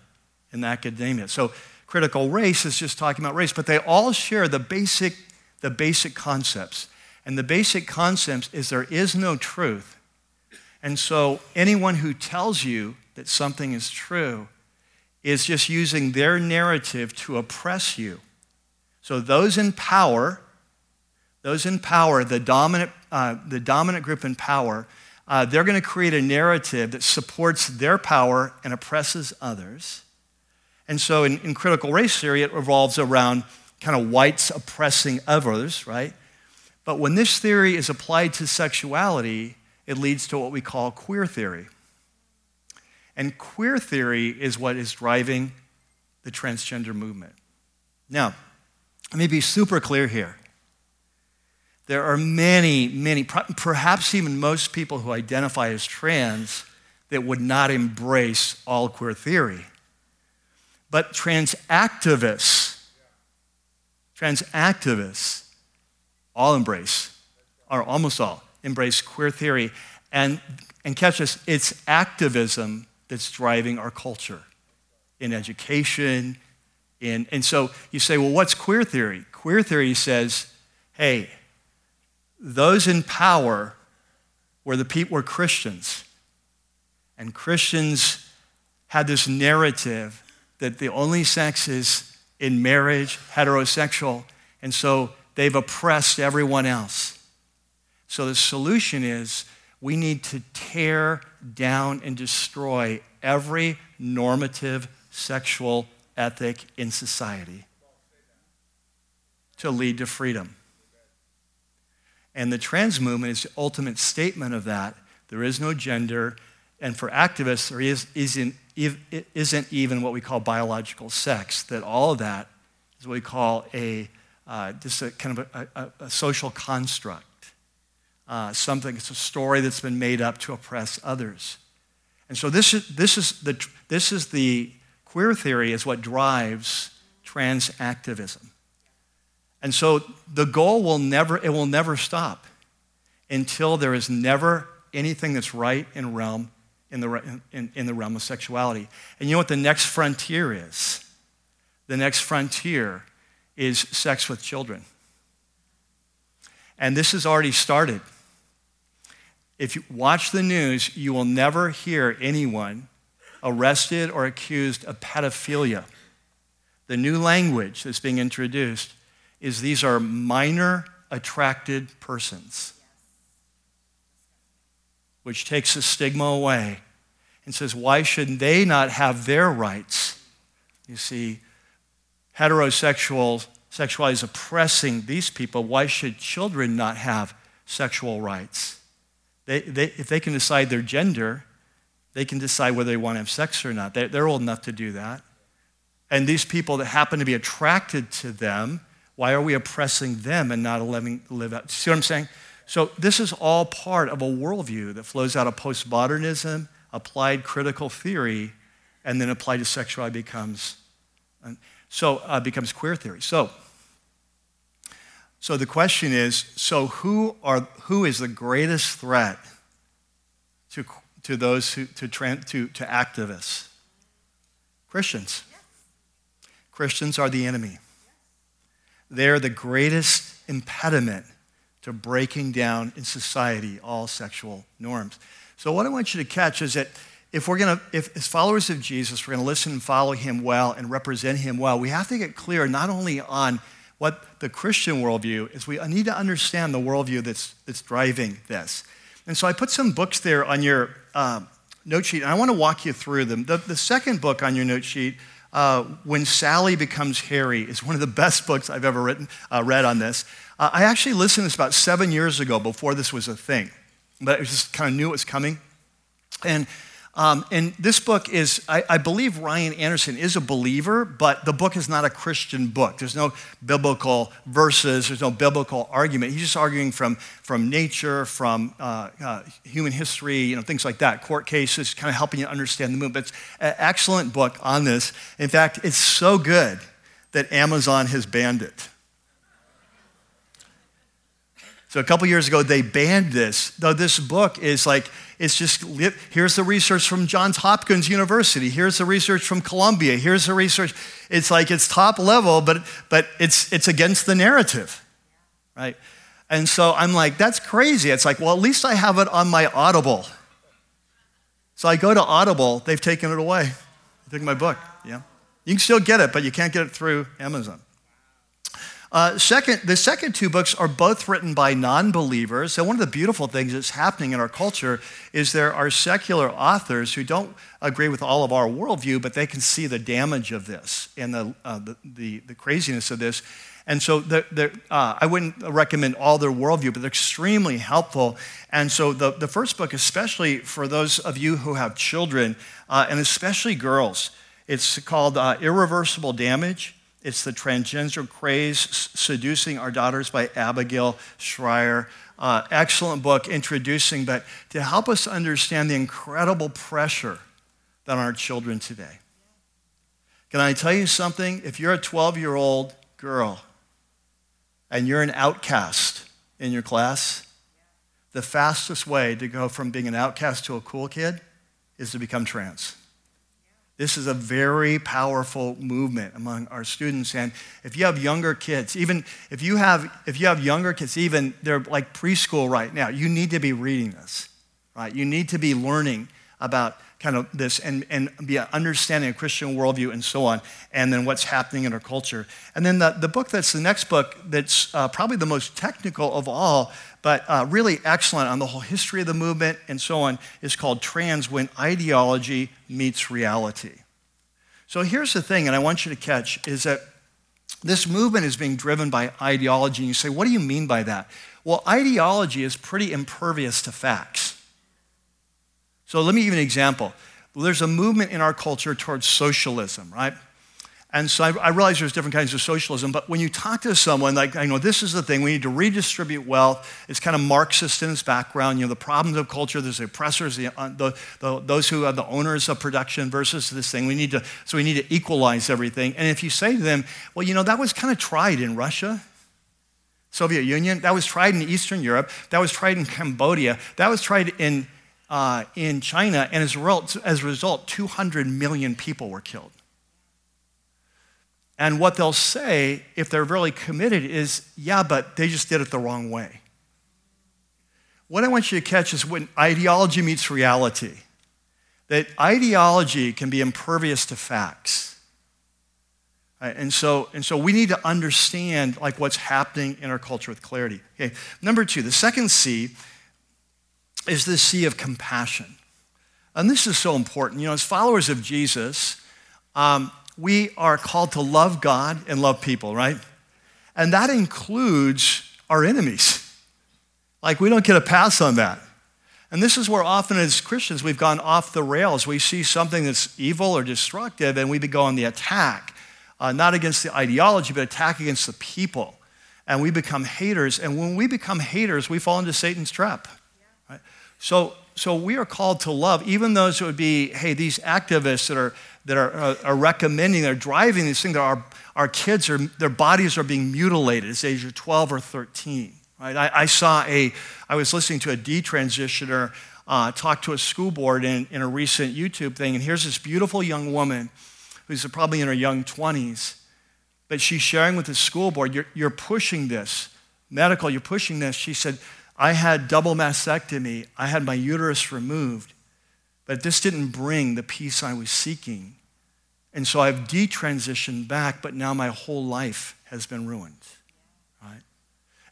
in academia. So, critical race is just talking about race, but they all share the basic, the basic concepts. And the basic concepts is there is no truth. And so anyone who tells you that something is true is just using their narrative to oppress you. So those in power, those in power, the dominant, uh, the dominant group in power, uh, they're going to create a narrative that supports their power and oppresses others. And so in, in critical race theory, it revolves around kind of whites oppressing others, right? But when this theory is applied to sexuality, it leads to what we call queer theory. And queer theory is what is driving the transgender movement. Now, let me be super clear here. There are many, many, perhaps even most people who identify as trans that would not embrace all queer theory. But trans activists, trans activists, all embrace, or almost all, embrace queer theory. And, and catch this, it's activism that's driving our culture in education. In, and so you say, well, what's queer theory? Queer theory says, hey, those in power were the people were Christians. And Christians had this narrative that the only sex is in marriage, heterosexual, and so they've oppressed everyone else. So the solution is we need to tear down and destroy every normative sexual ethic in society to lead to freedom. And the trans movement is the ultimate statement of that. There is no gender. And for activists, there is, isn't, isn't even what we call biological sex, that all of that is what we call a, uh, just a kind of a, a, a social construct. Uh, something, it's a story that's been made up to oppress others. And so this is, this is, the, this is the queer theory is what drives trans activism. And so the goal will never, it will never stop until there is never anything that's right in realm in the, in, in the realm of sexuality. And you know what the next frontier is? The next frontier is sex with children. And this has already started. If you watch the news, you will never hear anyone arrested or accused of pedophilia. The new language that's being introduced is these are minor attracted persons, which takes the stigma away and says, why should they not have their rights? You see, heterosexual sexuality is oppressing these people. Why should children not have sexual rights? They, they, if they can decide their gender, they can decide whether they want to have sex or not. They're, they're old enough to do that. And these people that happen to be attracted to them, why are we oppressing them and not letting live out? See what I'm saying? So this is all part of a worldview that flows out of postmodernism, applied critical theory, and then applied to sexuality becomes so uh, becomes queer theory. So so the question is, so who are who is the greatest threat to to those who, to, to, to activists? Christians. Christians are the enemy. They're the greatest impediment to breaking down in society all sexual norms. So, what I want you to catch is that if we're going to, if as followers of Jesus, we're going to listen and follow him well and represent him well, we have to get clear not only on what the Christian worldview is, we need to understand the worldview that's, that's driving this. And so I put some books there on your uh, note sheet, and I want to walk you through them. The, the second book on your note sheet, uh, When Sally Becomes Harry, is one of the best books I've ever written, uh, read on this. Uh, I actually listened to this about seven years ago before this was a thing, but I just kind of knew it was coming. And um, and this book is, I, I, believe Ryan Anderson is a believer, but the book is not a Christian book. There's no biblical verses, there's no biblical argument. He's just arguing from, from nature, from uh, uh, human history, you know, things like that, court cases, kind of helping you understand the movement. It's an excellent book on this. In fact, it's so good that Amazon has banned it. So a couple years ago, they banned this. Though this book is like, it's just, here's the research from Johns Hopkins University. Here's the research from Columbia. Here's the research. It's like, it's top level, but, but it's, it's against the narrative, right? And so I'm like, that's crazy. It's like, well, at least I have it on my Audible. So I go to Audible, they've taken it away. They took my book, yeah. You can still get it, but you can't get it through Amazon. Uh, second, the second two books are both written by non believers. So, one of the beautiful things that's happening in our culture is there are secular authors who don't agree with all of our worldview, but they can see the damage of this and the, uh, the, the, the, craziness of this. And so, they're, they're, uh, I wouldn't recommend all their worldview, but they're extremely helpful. And so, the, the first book, especially for those of you who have children, uh, and especially girls, it's called uh, Irreversible Damage. It's The Transgender Craze Seducing Our Daughters by Abigail Shrier. Uh, excellent book introducing, but to help us understand the incredible pressure that on our children today. Can I tell you something? If you're a 12 year old girl and you're an outcast in your class, the fastest way to go from being an outcast to a cool kid is to become trans. This is a very powerful movement among our students. And if you have younger kids, even if you have, if you have younger kids, even they're like preschool right now, you need to be reading this, right? You need to be learning about kind of this and, and be understanding a Christian worldview and so on, and then what's happening in our culture. And then the, the book that's the next book that's uh, probably the most technical of all, but uh, really excellent on the whole history of the movement and so on, is called Trans When Ideology Meets Reality. So here's the thing, and I want you to catch, is that this movement is being driven by ideology. And you say, what do you mean by that? Well, ideology is pretty impervious to facts. So let me give you an example. There's a movement in our culture towards socialism, right? And so I, I, realize there's different kinds of socialism, but when you talk to someone, like, I know this is the thing, we need to redistribute wealth. It's kind of Marxist in its background. You know, the problems of culture, there's the oppressors, the, uh, the, the, those who are the owners of production versus this thing. We need to, so we need to equalize everything. And if you say to them, well, you know, that was kind of tried in Russia, Soviet Union, that was tried in Eastern Europe, that was tried in Cambodia, that was tried in, uh, in China, and as a, result, as a result, 200 million people were killed. And what they'll say, if they're really committed, is, yeah, but they just did it the wrong way. What I want you to catch is when ideology meets reality, that ideology can be impervious to facts. And, so, and so we need to understand like what's happening in our culture with clarity. Okay. Number two, the second C is this C of compassion. And this is so important. You know, as followers of Jesus, um, we are called to love God and love people, right? And that includes our enemies. Like, we don't get a pass on that. And this is where often as Christians we've gone off the rails. We see something that's evil or destructive and we go on the attack, uh, not against the ideology, but attack against the people. And we become haters. And when we become haters, we fall into Satan's trap. So, so we are called to love, even those who would be, hey, these activists that are that are, are, are recommending, they're driving these things that our, our kids are, their bodies are being mutilated at age of 12 or 13. Right? I, I saw a, I was listening to a detransitioner uh, talk to a school board in, in a recent YouTube thing, and here's this beautiful young woman who's probably in her young 20s, but she's sharing with the school board, you're, you're pushing this, medical, you're pushing this. She said, I had double mastectomy, I had my uterus removed, but this didn't bring the peace I was seeking. And so I've detransitioned back, but now my whole life has been ruined. Right?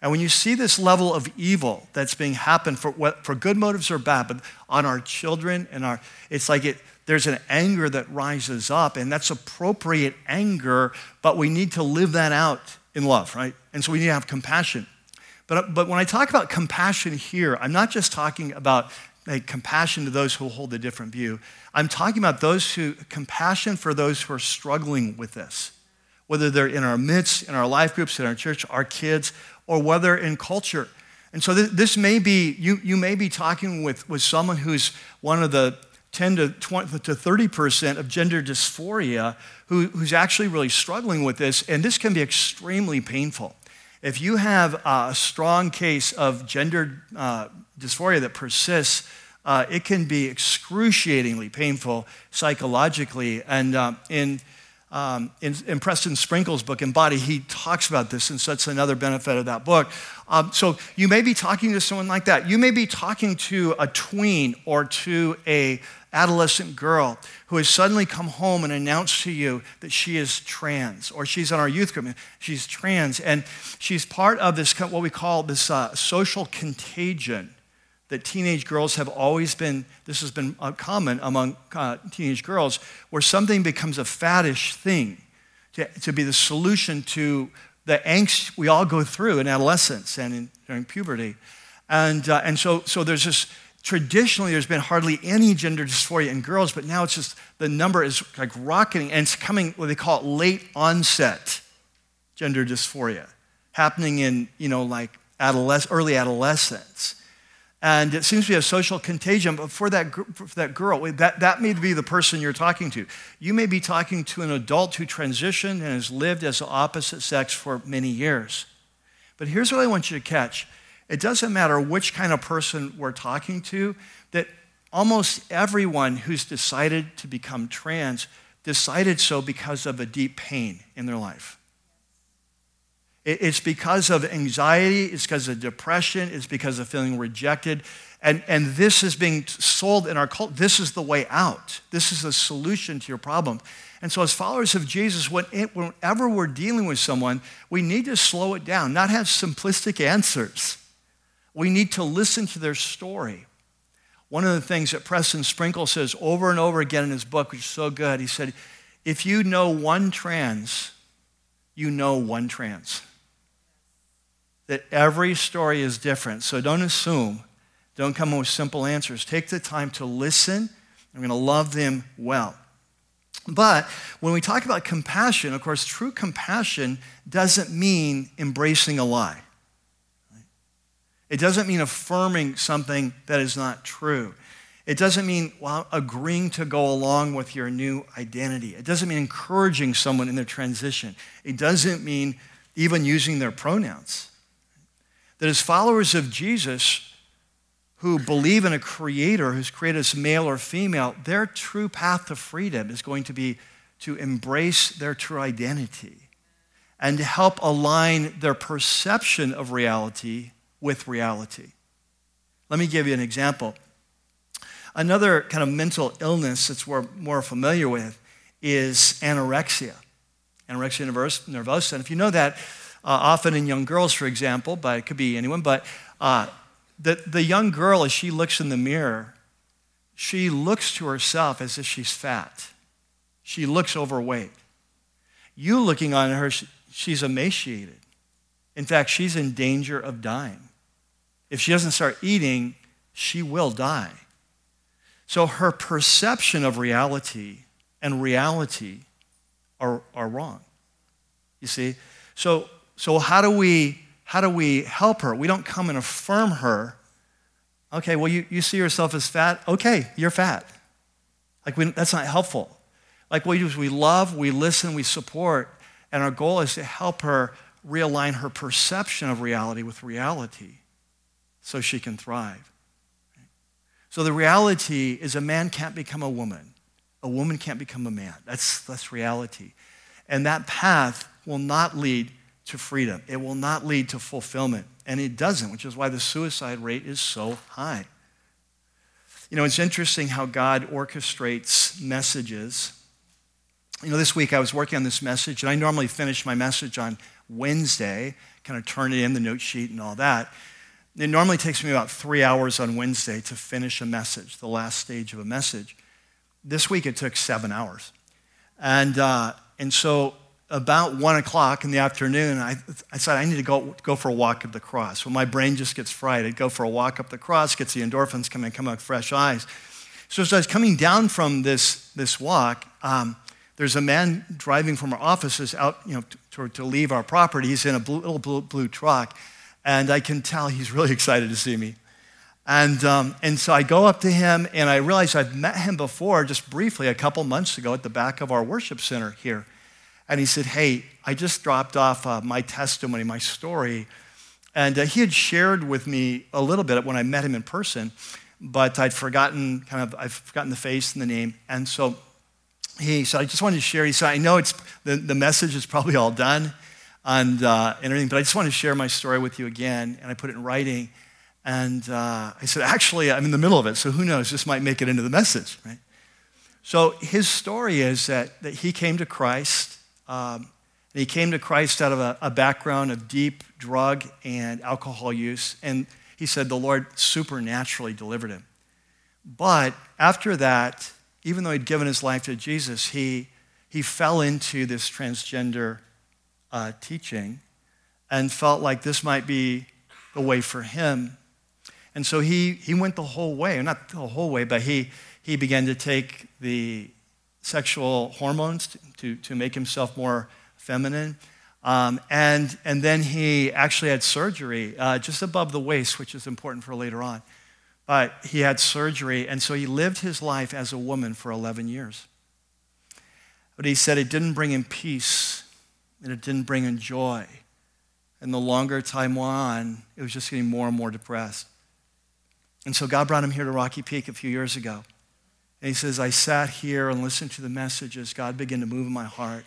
And when you see this level of evil that's being happened for, what, for good motives or bad, but on our children and our, it's like it, there's an anger that rises up, and that's appropriate anger, but we need to live that out in love, right? And so we need to have compassion. But, but when I talk about compassion here, I'm not just talking about like, compassion to those who hold a different view. I'm talking about those who, compassion for those who are struggling with this, whether they're in our midst, in our life groups, in our church, our kids, or whether in culture. And so this, this may be, you, you may be talking with, with someone who's one of the 10 to 20 to 30% of gender dysphoria who, who's actually really struggling with this, and this can be extremely painful. If you have a strong case of gender uh, dysphoria that persists, uh, it can be excruciatingly painful psychologically. And um, in, um, in, in, Preston Sprinkle's book, Embody, he talks about this, and so that's another benefit of that book. Um, so you may be talking to someone like that. You may be talking to a tween or to a adolescent girl who has suddenly come home and announced to you that she is trans, or she's on our youth group, she's trans, and she's part of this, what we call this uh, social contagion that teenage girls have always been, this has been uh, common among uh, teenage girls, where something becomes a faddish thing to, to be the solution to the angst we all go through in adolescence and in, during puberty. And, uh, and so, so there's this, traditionally there's been hardly any gender dysphoria in girls, but now it's just, the number is like rocketing, and it's coming, what they call it late onset gender dysphoria, happening in, you know, like adolesc- early adolescence. And it seems to be a social contagion, but for that, for that girl, that, that may be the person you're talking to. You may be talking to an adult who transitioned and has lived as the opposite sex for many years. But here's what I want you to catch it doesn't matter which kind of person we're talking to, that almost everyone who's decided to become trans decided so because of a deep pain in their life. It's because of anxiety, it's because of depression, it's because of feeling rejected. And, and this is being sold in our culture. This is the way out. This is the solution to your problem. And so, as followers of Jesus, whenever we're dealing with someone, we need to slow it down, not have simplistic answers. We need to listen to their story. One of the things that Preston Sprinkle says over and over again in his book, which is so good, he said, If you know one trans, you know one trans. that every story is different. So don't assume, don't come up with simple answers. Take the time to listen. I'm going to love them well. But when we talk about compassion, of course, true compassion doesn't mean embracing a lie. It doesn't mean affirming something that is not true. It doesn't mean well, agreeing to go along with your new identity. It doesn't mean encouraging someone in their transition. It doesn't mean even using their pronouns. That as followers of Jesus who believe in a creator who's created us male or female, their true path to freedom is going to be to embrace their true identity and to help align their perception of reality with reality. Let me give you an example. Another kind of mental illness that we're more familiar with is anorexia, anorexia nervosa. And if you know that, uh, often in young girls, for example, but it could be anyone, but uh, the, the young girl, as she looks in the mirror, she looks to herself as if she's fat. She looks overweight. You looking on her, she's emaciated. In fact, she's in danger of dying. If she doesn't start eating, she will die. So her perception of reality and reality are, are wrong. You see? So, so how, do we, how do we help her? We don't come and affirm her. Okay, well, you, you see yourself as fat. Okay, you're fat. Like, we, that's not helpful. Like, what we do is we love, we listen, we support, and our goal is to help her realign her perception of reality with reality so she can thrive. So the reality is a man can't become a woman. A woman can't become a man. That's, that's reality. And that path will not lead to freedom. It will not lead to fulfillment. And it doesn't, which is why the suicide rate is so high. You know, it's interesting how God orchestrates messages. You know, this week I was working on this message, and I normally finish my message on Wednesday, kind of turn it in the note sheet and all that. It normally takes me about three hours on Wednesday to finish a message, the last stage of a message. This week it took seven hours. And, uh, and so about one o'clock in the afternoon, I, I said, I need to go, go for a walk up the cross. When my brain just gets fried, I'd go for a walk up the cross, gets the endorphins coming, come out fresh eyes. So as I was coming down from this, this walk, um, there's a man driving from our offices out you know, to, to leave our property. He's in a blue, little blue, blue truck and I can tell he's really excited to see me. And, um, and so I go up to him, and I realize I've met him before, just briefly, a couple months ago at the back of our worship center here. And he said, Hey, I just dropped off uh, my testimony, my story. And uh, he had shared with me a little bit when I met him in person, but I'd forgotten kind of, I've forgotten the face and the name. And so he said, I just wanted to share. He said, I know it's, the, the message is probably all done and, uh, and everything. But I just want to share my story with you again. And I put it in writing. And uh, I said, actually, I'm in the middle of it, so who knows? This might make it into the message, right? So his story is that, that he came to Christ. Um, and he came to Christ out of a, a background of deep drug and alcohol use. And he said the Lord supernaturally delivered him. But after that, even though he'd given his life to Jesus, he, he fell into this transgender uh, teaching and felt like this might be the way for him. And so he, he went the whole way, not the whole way, but he, he began to take the sexual hormones to, to, make himself more feminine. Um, and, and then he actually had surgery uh, just above the waist, which is important for later on. But he had surgery, and so he lived his life as a woman for 11 years. But he said it didn't bring him peace and it didn't bring him joy. And the longer time went on, it was just getting more and more depressed. And so God brought him here to Rocky Peak a few years ago. And he says, I sat here and listened to the messages. God began to move in my heart.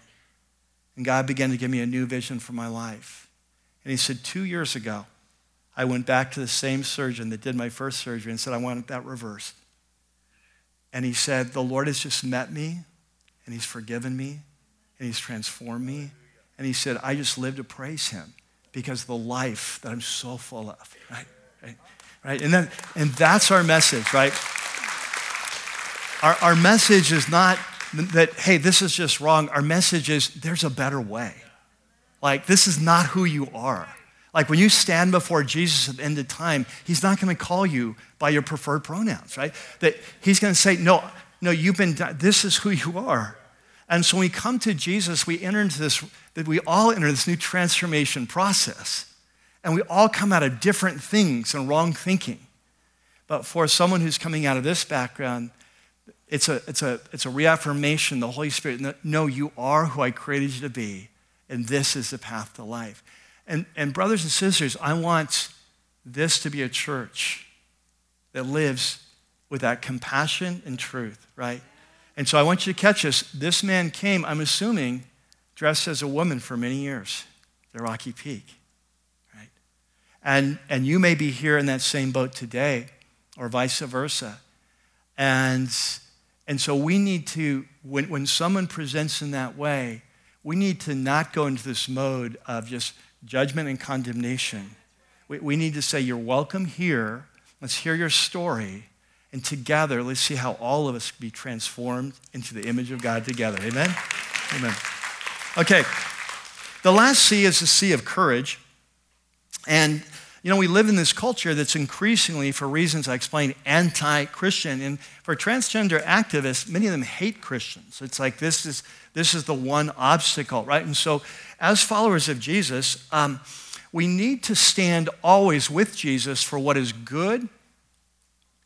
And God began to give me a new vision for my life. And he said, Two years ago, I went back to the same surgeon that did my first surgery and said, I want that reversed. And he said, The Lord has just met me, and he's forgiven me, and he's transformed me, and he said, I just live to praise him because the life that I'm so full of, right? Right? right? And, then, and that's our message, right? Our, our message is not that, hey, this is just wrong. Our message is there's a better way. Like, this is not who you are. Like when you stand before Jesus at the end of time, he's not going to call you by your preferred pronouns, right? That he's going to say, no, no, you've been, this is who you are. And so when we come to Jesus, we enter into this, that we all enter this new transformation process. And we all come out of different things and wrong thinking. But for someone who's coming out of this background, it's a, it's a, it's a reaffirmation, the Holy Spirit, no, you are who I created you to be, and this is the path to life. And, and brothers and sisters, I want this to be a church that lives with that compassion and truth, right? And so I want you to catch this. This man came, I'm assuming, dressed as a woman for many years, the Rocky Peak, right? And, and you may be here in that same boat today, or vice versa. And, and so we need to, when, when someone presents in that way, we need to not go into this mode of just judgment and condemnation. We, we need to say, You're welcome here. Let's hear your story. And together, let's see how all of us be transformed into the image of God together. Amen? Amen. Okay. The last C is the C of courage. And, you know, we live in this culture that's increasingly, for reasons I explained, anti Christian. And for transgender activists, many of them hate Christians. It's like this is, this is the one obstacle, right? And so, as followers of Jesus, um, we need to stand always with Jesus for what is good,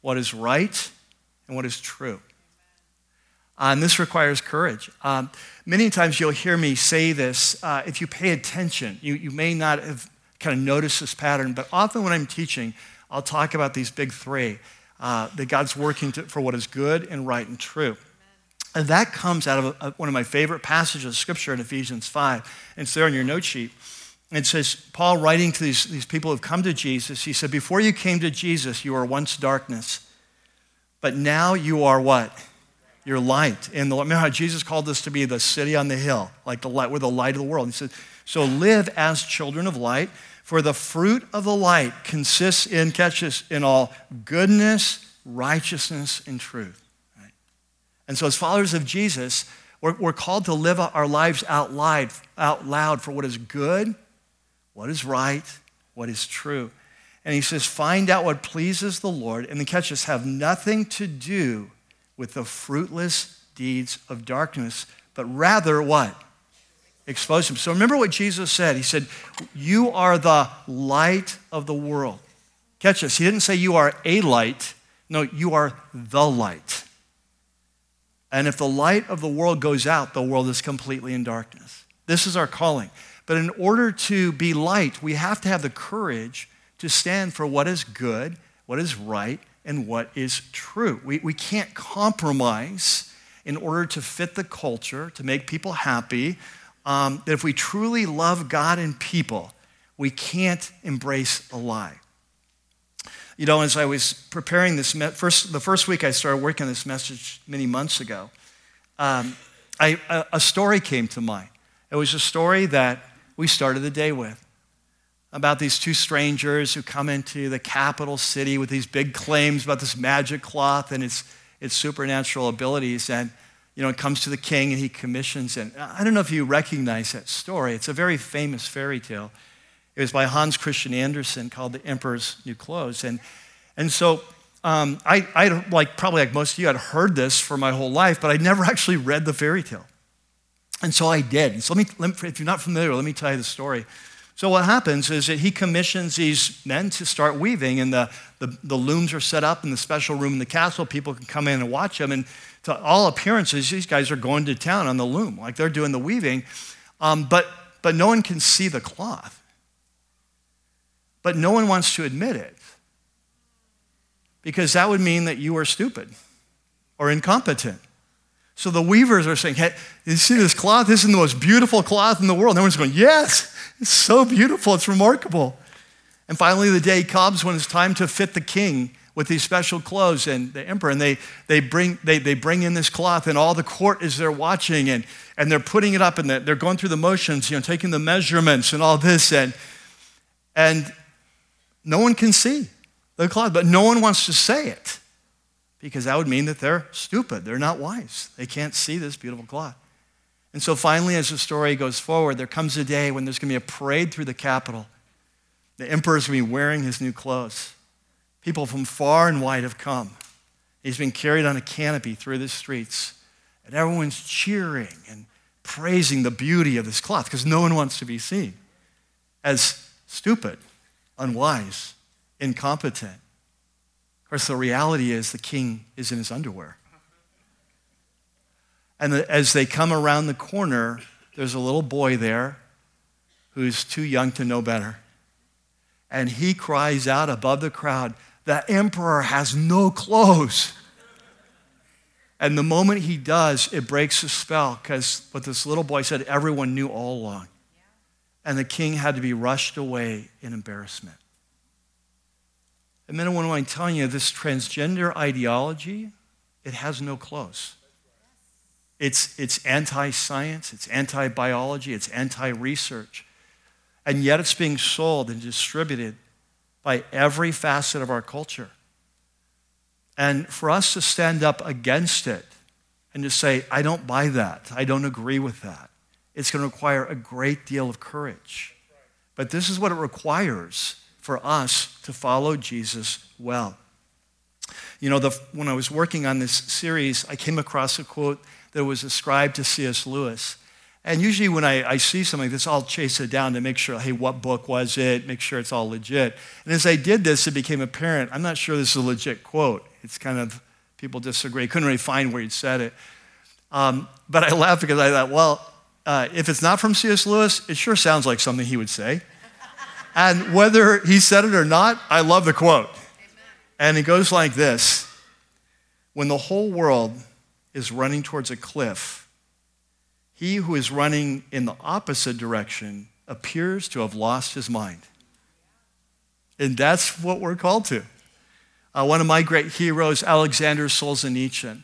what is right, and what is true. Uh, and this requires courage. Um, many times you'll hear me say this. Uh, if you pay attention, you, you may not have kind of noticed this pattern, but often when I'm teaching, I'll talk about these big three uh, that God's working to, for what is good and right and true. And that comes out of a, one of my favorite passages of Scripture in Ephesians 5. And it's there on your note sheet. It says, Paul writing to these, these people who have come to Jesus, he said, Before you came to Jesus, you were once darkness. But now you are what? You're light. And the, remember how Jesus called us to be the city on the hill, like the light, we're the light of the world. He said, So live as children of light, for the fruit of the light consists in, catch this, in all goodness, righteousness, and truth. And so, as followers of Jesus, we're, we're called to live our lives out loud, out loud for what is good, what is right, what is true. And he says, find out what pleases the Lord, and then catch us, have nothing to do with the fruitless deeds of darkness, but rather what? Expose them. So remember what Jesus said. He said, You are the light of the world. Catch this. He didn't say you are a light. No, you are the light. And if the light of the world goes out, the world is completely in darkness. This is our calling. But in order to be light, we have to have the courage to stand for what is good, what is right, and what is true. We, we can't compromise in order to fit the culture, to make people happy. Um, that if we truly love God and people, we can't embrace a lie. You know, as I was preparing this, me- first, the first week I started working on this message many months ago, um, I, a, a story came to mind. It was a story that we started the day with about these two strangers who come into the capital city with these big claims about this magic cloth and its, its supernatural abilities. And, you know, it comes to the king and he commissions it. I don't know if you recognize that story. It's a very famous fairy tale. It was by Hans Christian Andersen called The Emperor's New Clothes. And, and so um, I, I, like probably like most of you, I'd heard this for my whole life, but I'd never actually read the fairy tale. And so I did. So let me, let me, if you're not familiar, let me tell you the story. So what happens is that he commissions these men to start weaving, and the, the, the, looms are set up in the special room in the castle. People can come in and watch them. And to all appearances, these guys are going to town on the loom, like they're doing the weaving. Um, but, but no one can see the cloth but no one wants to admit it because that would mean that you are stupid or incompetent. So the weavers are saying, Hey, you see this cloth? This is the most beautiful cloth in the world. And everyone's going, Yes, it's so beautiful. It's remarkable. And finally, the day comes when it's time to fit the king with these special clothes and the emperor. And they, they, bring, they, they bring in this cloth, and all the court is there watching, and, and they're putting it up, and they're going through the motions, you know, taking the measurements and all this. And, and no one can see the cloth, but no one wants to say it because that would mean that they're stupid. They're not wise. They can't see this beautiful cloth. And so finally, as the story goes forward, there comes a day when there's going to be a parade through the capital. The emperor's going to be wearing his new clothes. People from far and wide have come. He's been carried on a canopy through the streets, and everyone's cheering and praising the beauty of this cloth because no one wants to be seen as stupid, unwise, incompetent. Course, the reality is the king is in his underwear. And as they come around the corner, there's a little boy there who's too young to know better. And he cries out above the crowd, The emperor has no clothes. And the moment he does, it breaks the spell because what this little boy said, everyone knew all along. And the king had to be rushed away in embarrassment. And then when I'm telling you this transgender ideology, it has no clothes. It's, it's anti science, it's anti biology, it's anti research. And yet it's being sold and distributed by every facet of our culture. And for us to stand up against it and to say, I don't buy that, I don't agree with that, it's going to require a great deal of courage. But this is what it requires for us to follow Jesus well. You know, the, when I was working on this series, I came across a quote that was ascribed to C.S. Lewis. And usually when I, I, see something like this, I'll chase it down to make sure, hey, what book was it? Make sure it's all legit. And as I did this, it became apparent I'm not sure this is a legit quote. It's kind of, people disagree. Couldn't really find where he'd said it. Um, but I laughed because I thought, well, uh, if it's not from C.S. Lewis, it sure sounds like something he would say. And whether he said it or not, I love the quote. And it goes like this When the whole world is running towards a cliff, he who is running in the opposite direction appears to have lost his mind. And that's what we're called to. Uh, one of my great heroes, Alexander Solzhenitsyn,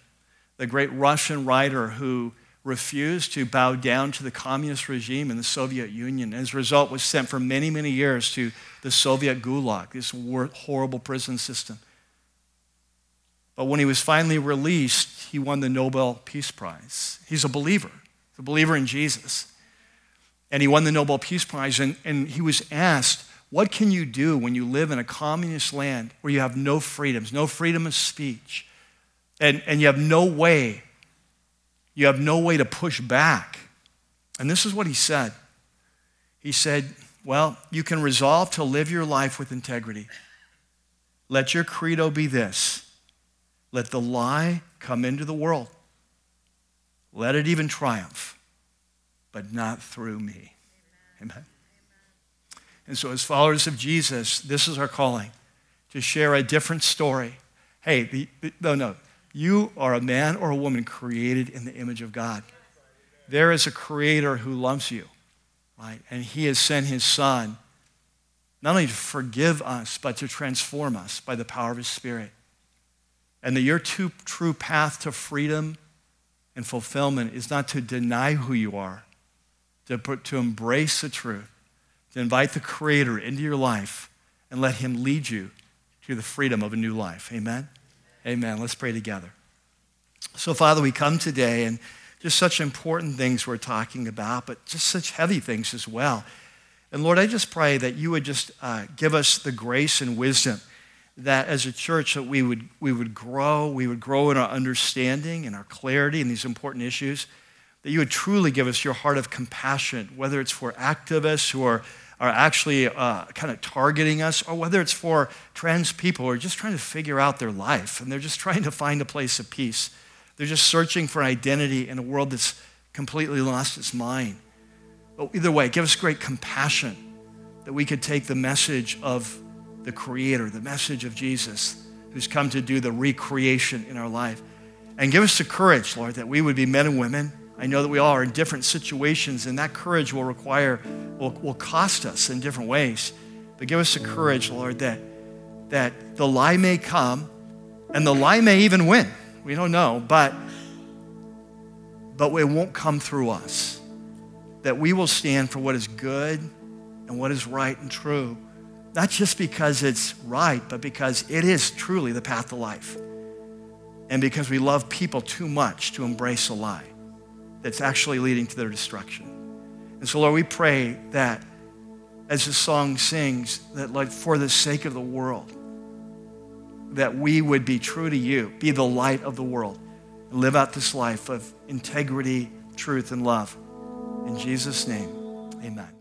the great Russian writer who refused to bow down to the communist regime in the Soviet Union. As a result, was sent for many, many years to the Soviet Gulag, this horrible prison system. But when he was finally released, he won the Nobel Peace Prize. He's a believer a believer in Jesus. And he won the Nobel Peace Prize, and, and he was asked, What can you do when you live in a communist land where you have no freedoms, no freedom of speech, and, and you have no way, you have no way to push back? And this is what he said. He said, Well, you can resolve to live your life with integrity. Let your credo be this let the lie come into the world let it even triumph, but not through me. Amen. Amen. And so, as followers of Jesus, this is our calling to share a different story. Hey, the, the, no, no. You are a man or a woman created in the image of God. There is a creator who loves you, right? And he has sent his son not only to forgive us, but to transform us by the power of his spirit. And that your true, true path to freedom and fulfillment is not to deny who you are, to, put, to embrace the truth, to invite the Creator into your life and let Him lead you to the freedom of a new life. Amen? Amen. Let's pray together. So, Father, we come today and just such important things we're talking about, but just such heavy things as well. And Lord, I just pray that you would just uh, give us the grace and wisdom that as a church that we would, we would grow, we would grow in our understanding and our clarity in these important issues, that you would truly give us your heart of compassion, whether it's for activists who are, are actually uh, kind of targeting us, or whether it's for trans people who are just trying to figure out their life and they're just trying to find a place of peace. They're just searching for identity in a world that's completely lost its mind. But either way, give us great compassion that we could take the message of the Creator, the message of Jesus, who's come to do the recreation in our life. And give us the courage, Lord, that we would be men and women. I know that we all are in different situations, and that courage will require, will, will cost us in different ways. But give us the courage, Lord, that, that the lie may come and the lie may even win. We don't know, but, but it won't come through us. That we will stand for what is good and what is right and true not just because it's right, but because it is truly the path to life. And because we love people too much to embrace a lie that's actually leading to their destruction. And so, Lord, we pray that, as the song sings, that like for the sake of the world, that we would be true to you, be the light of the world, and live out this life of integrity, truth, and love. In Jesus' name, amen.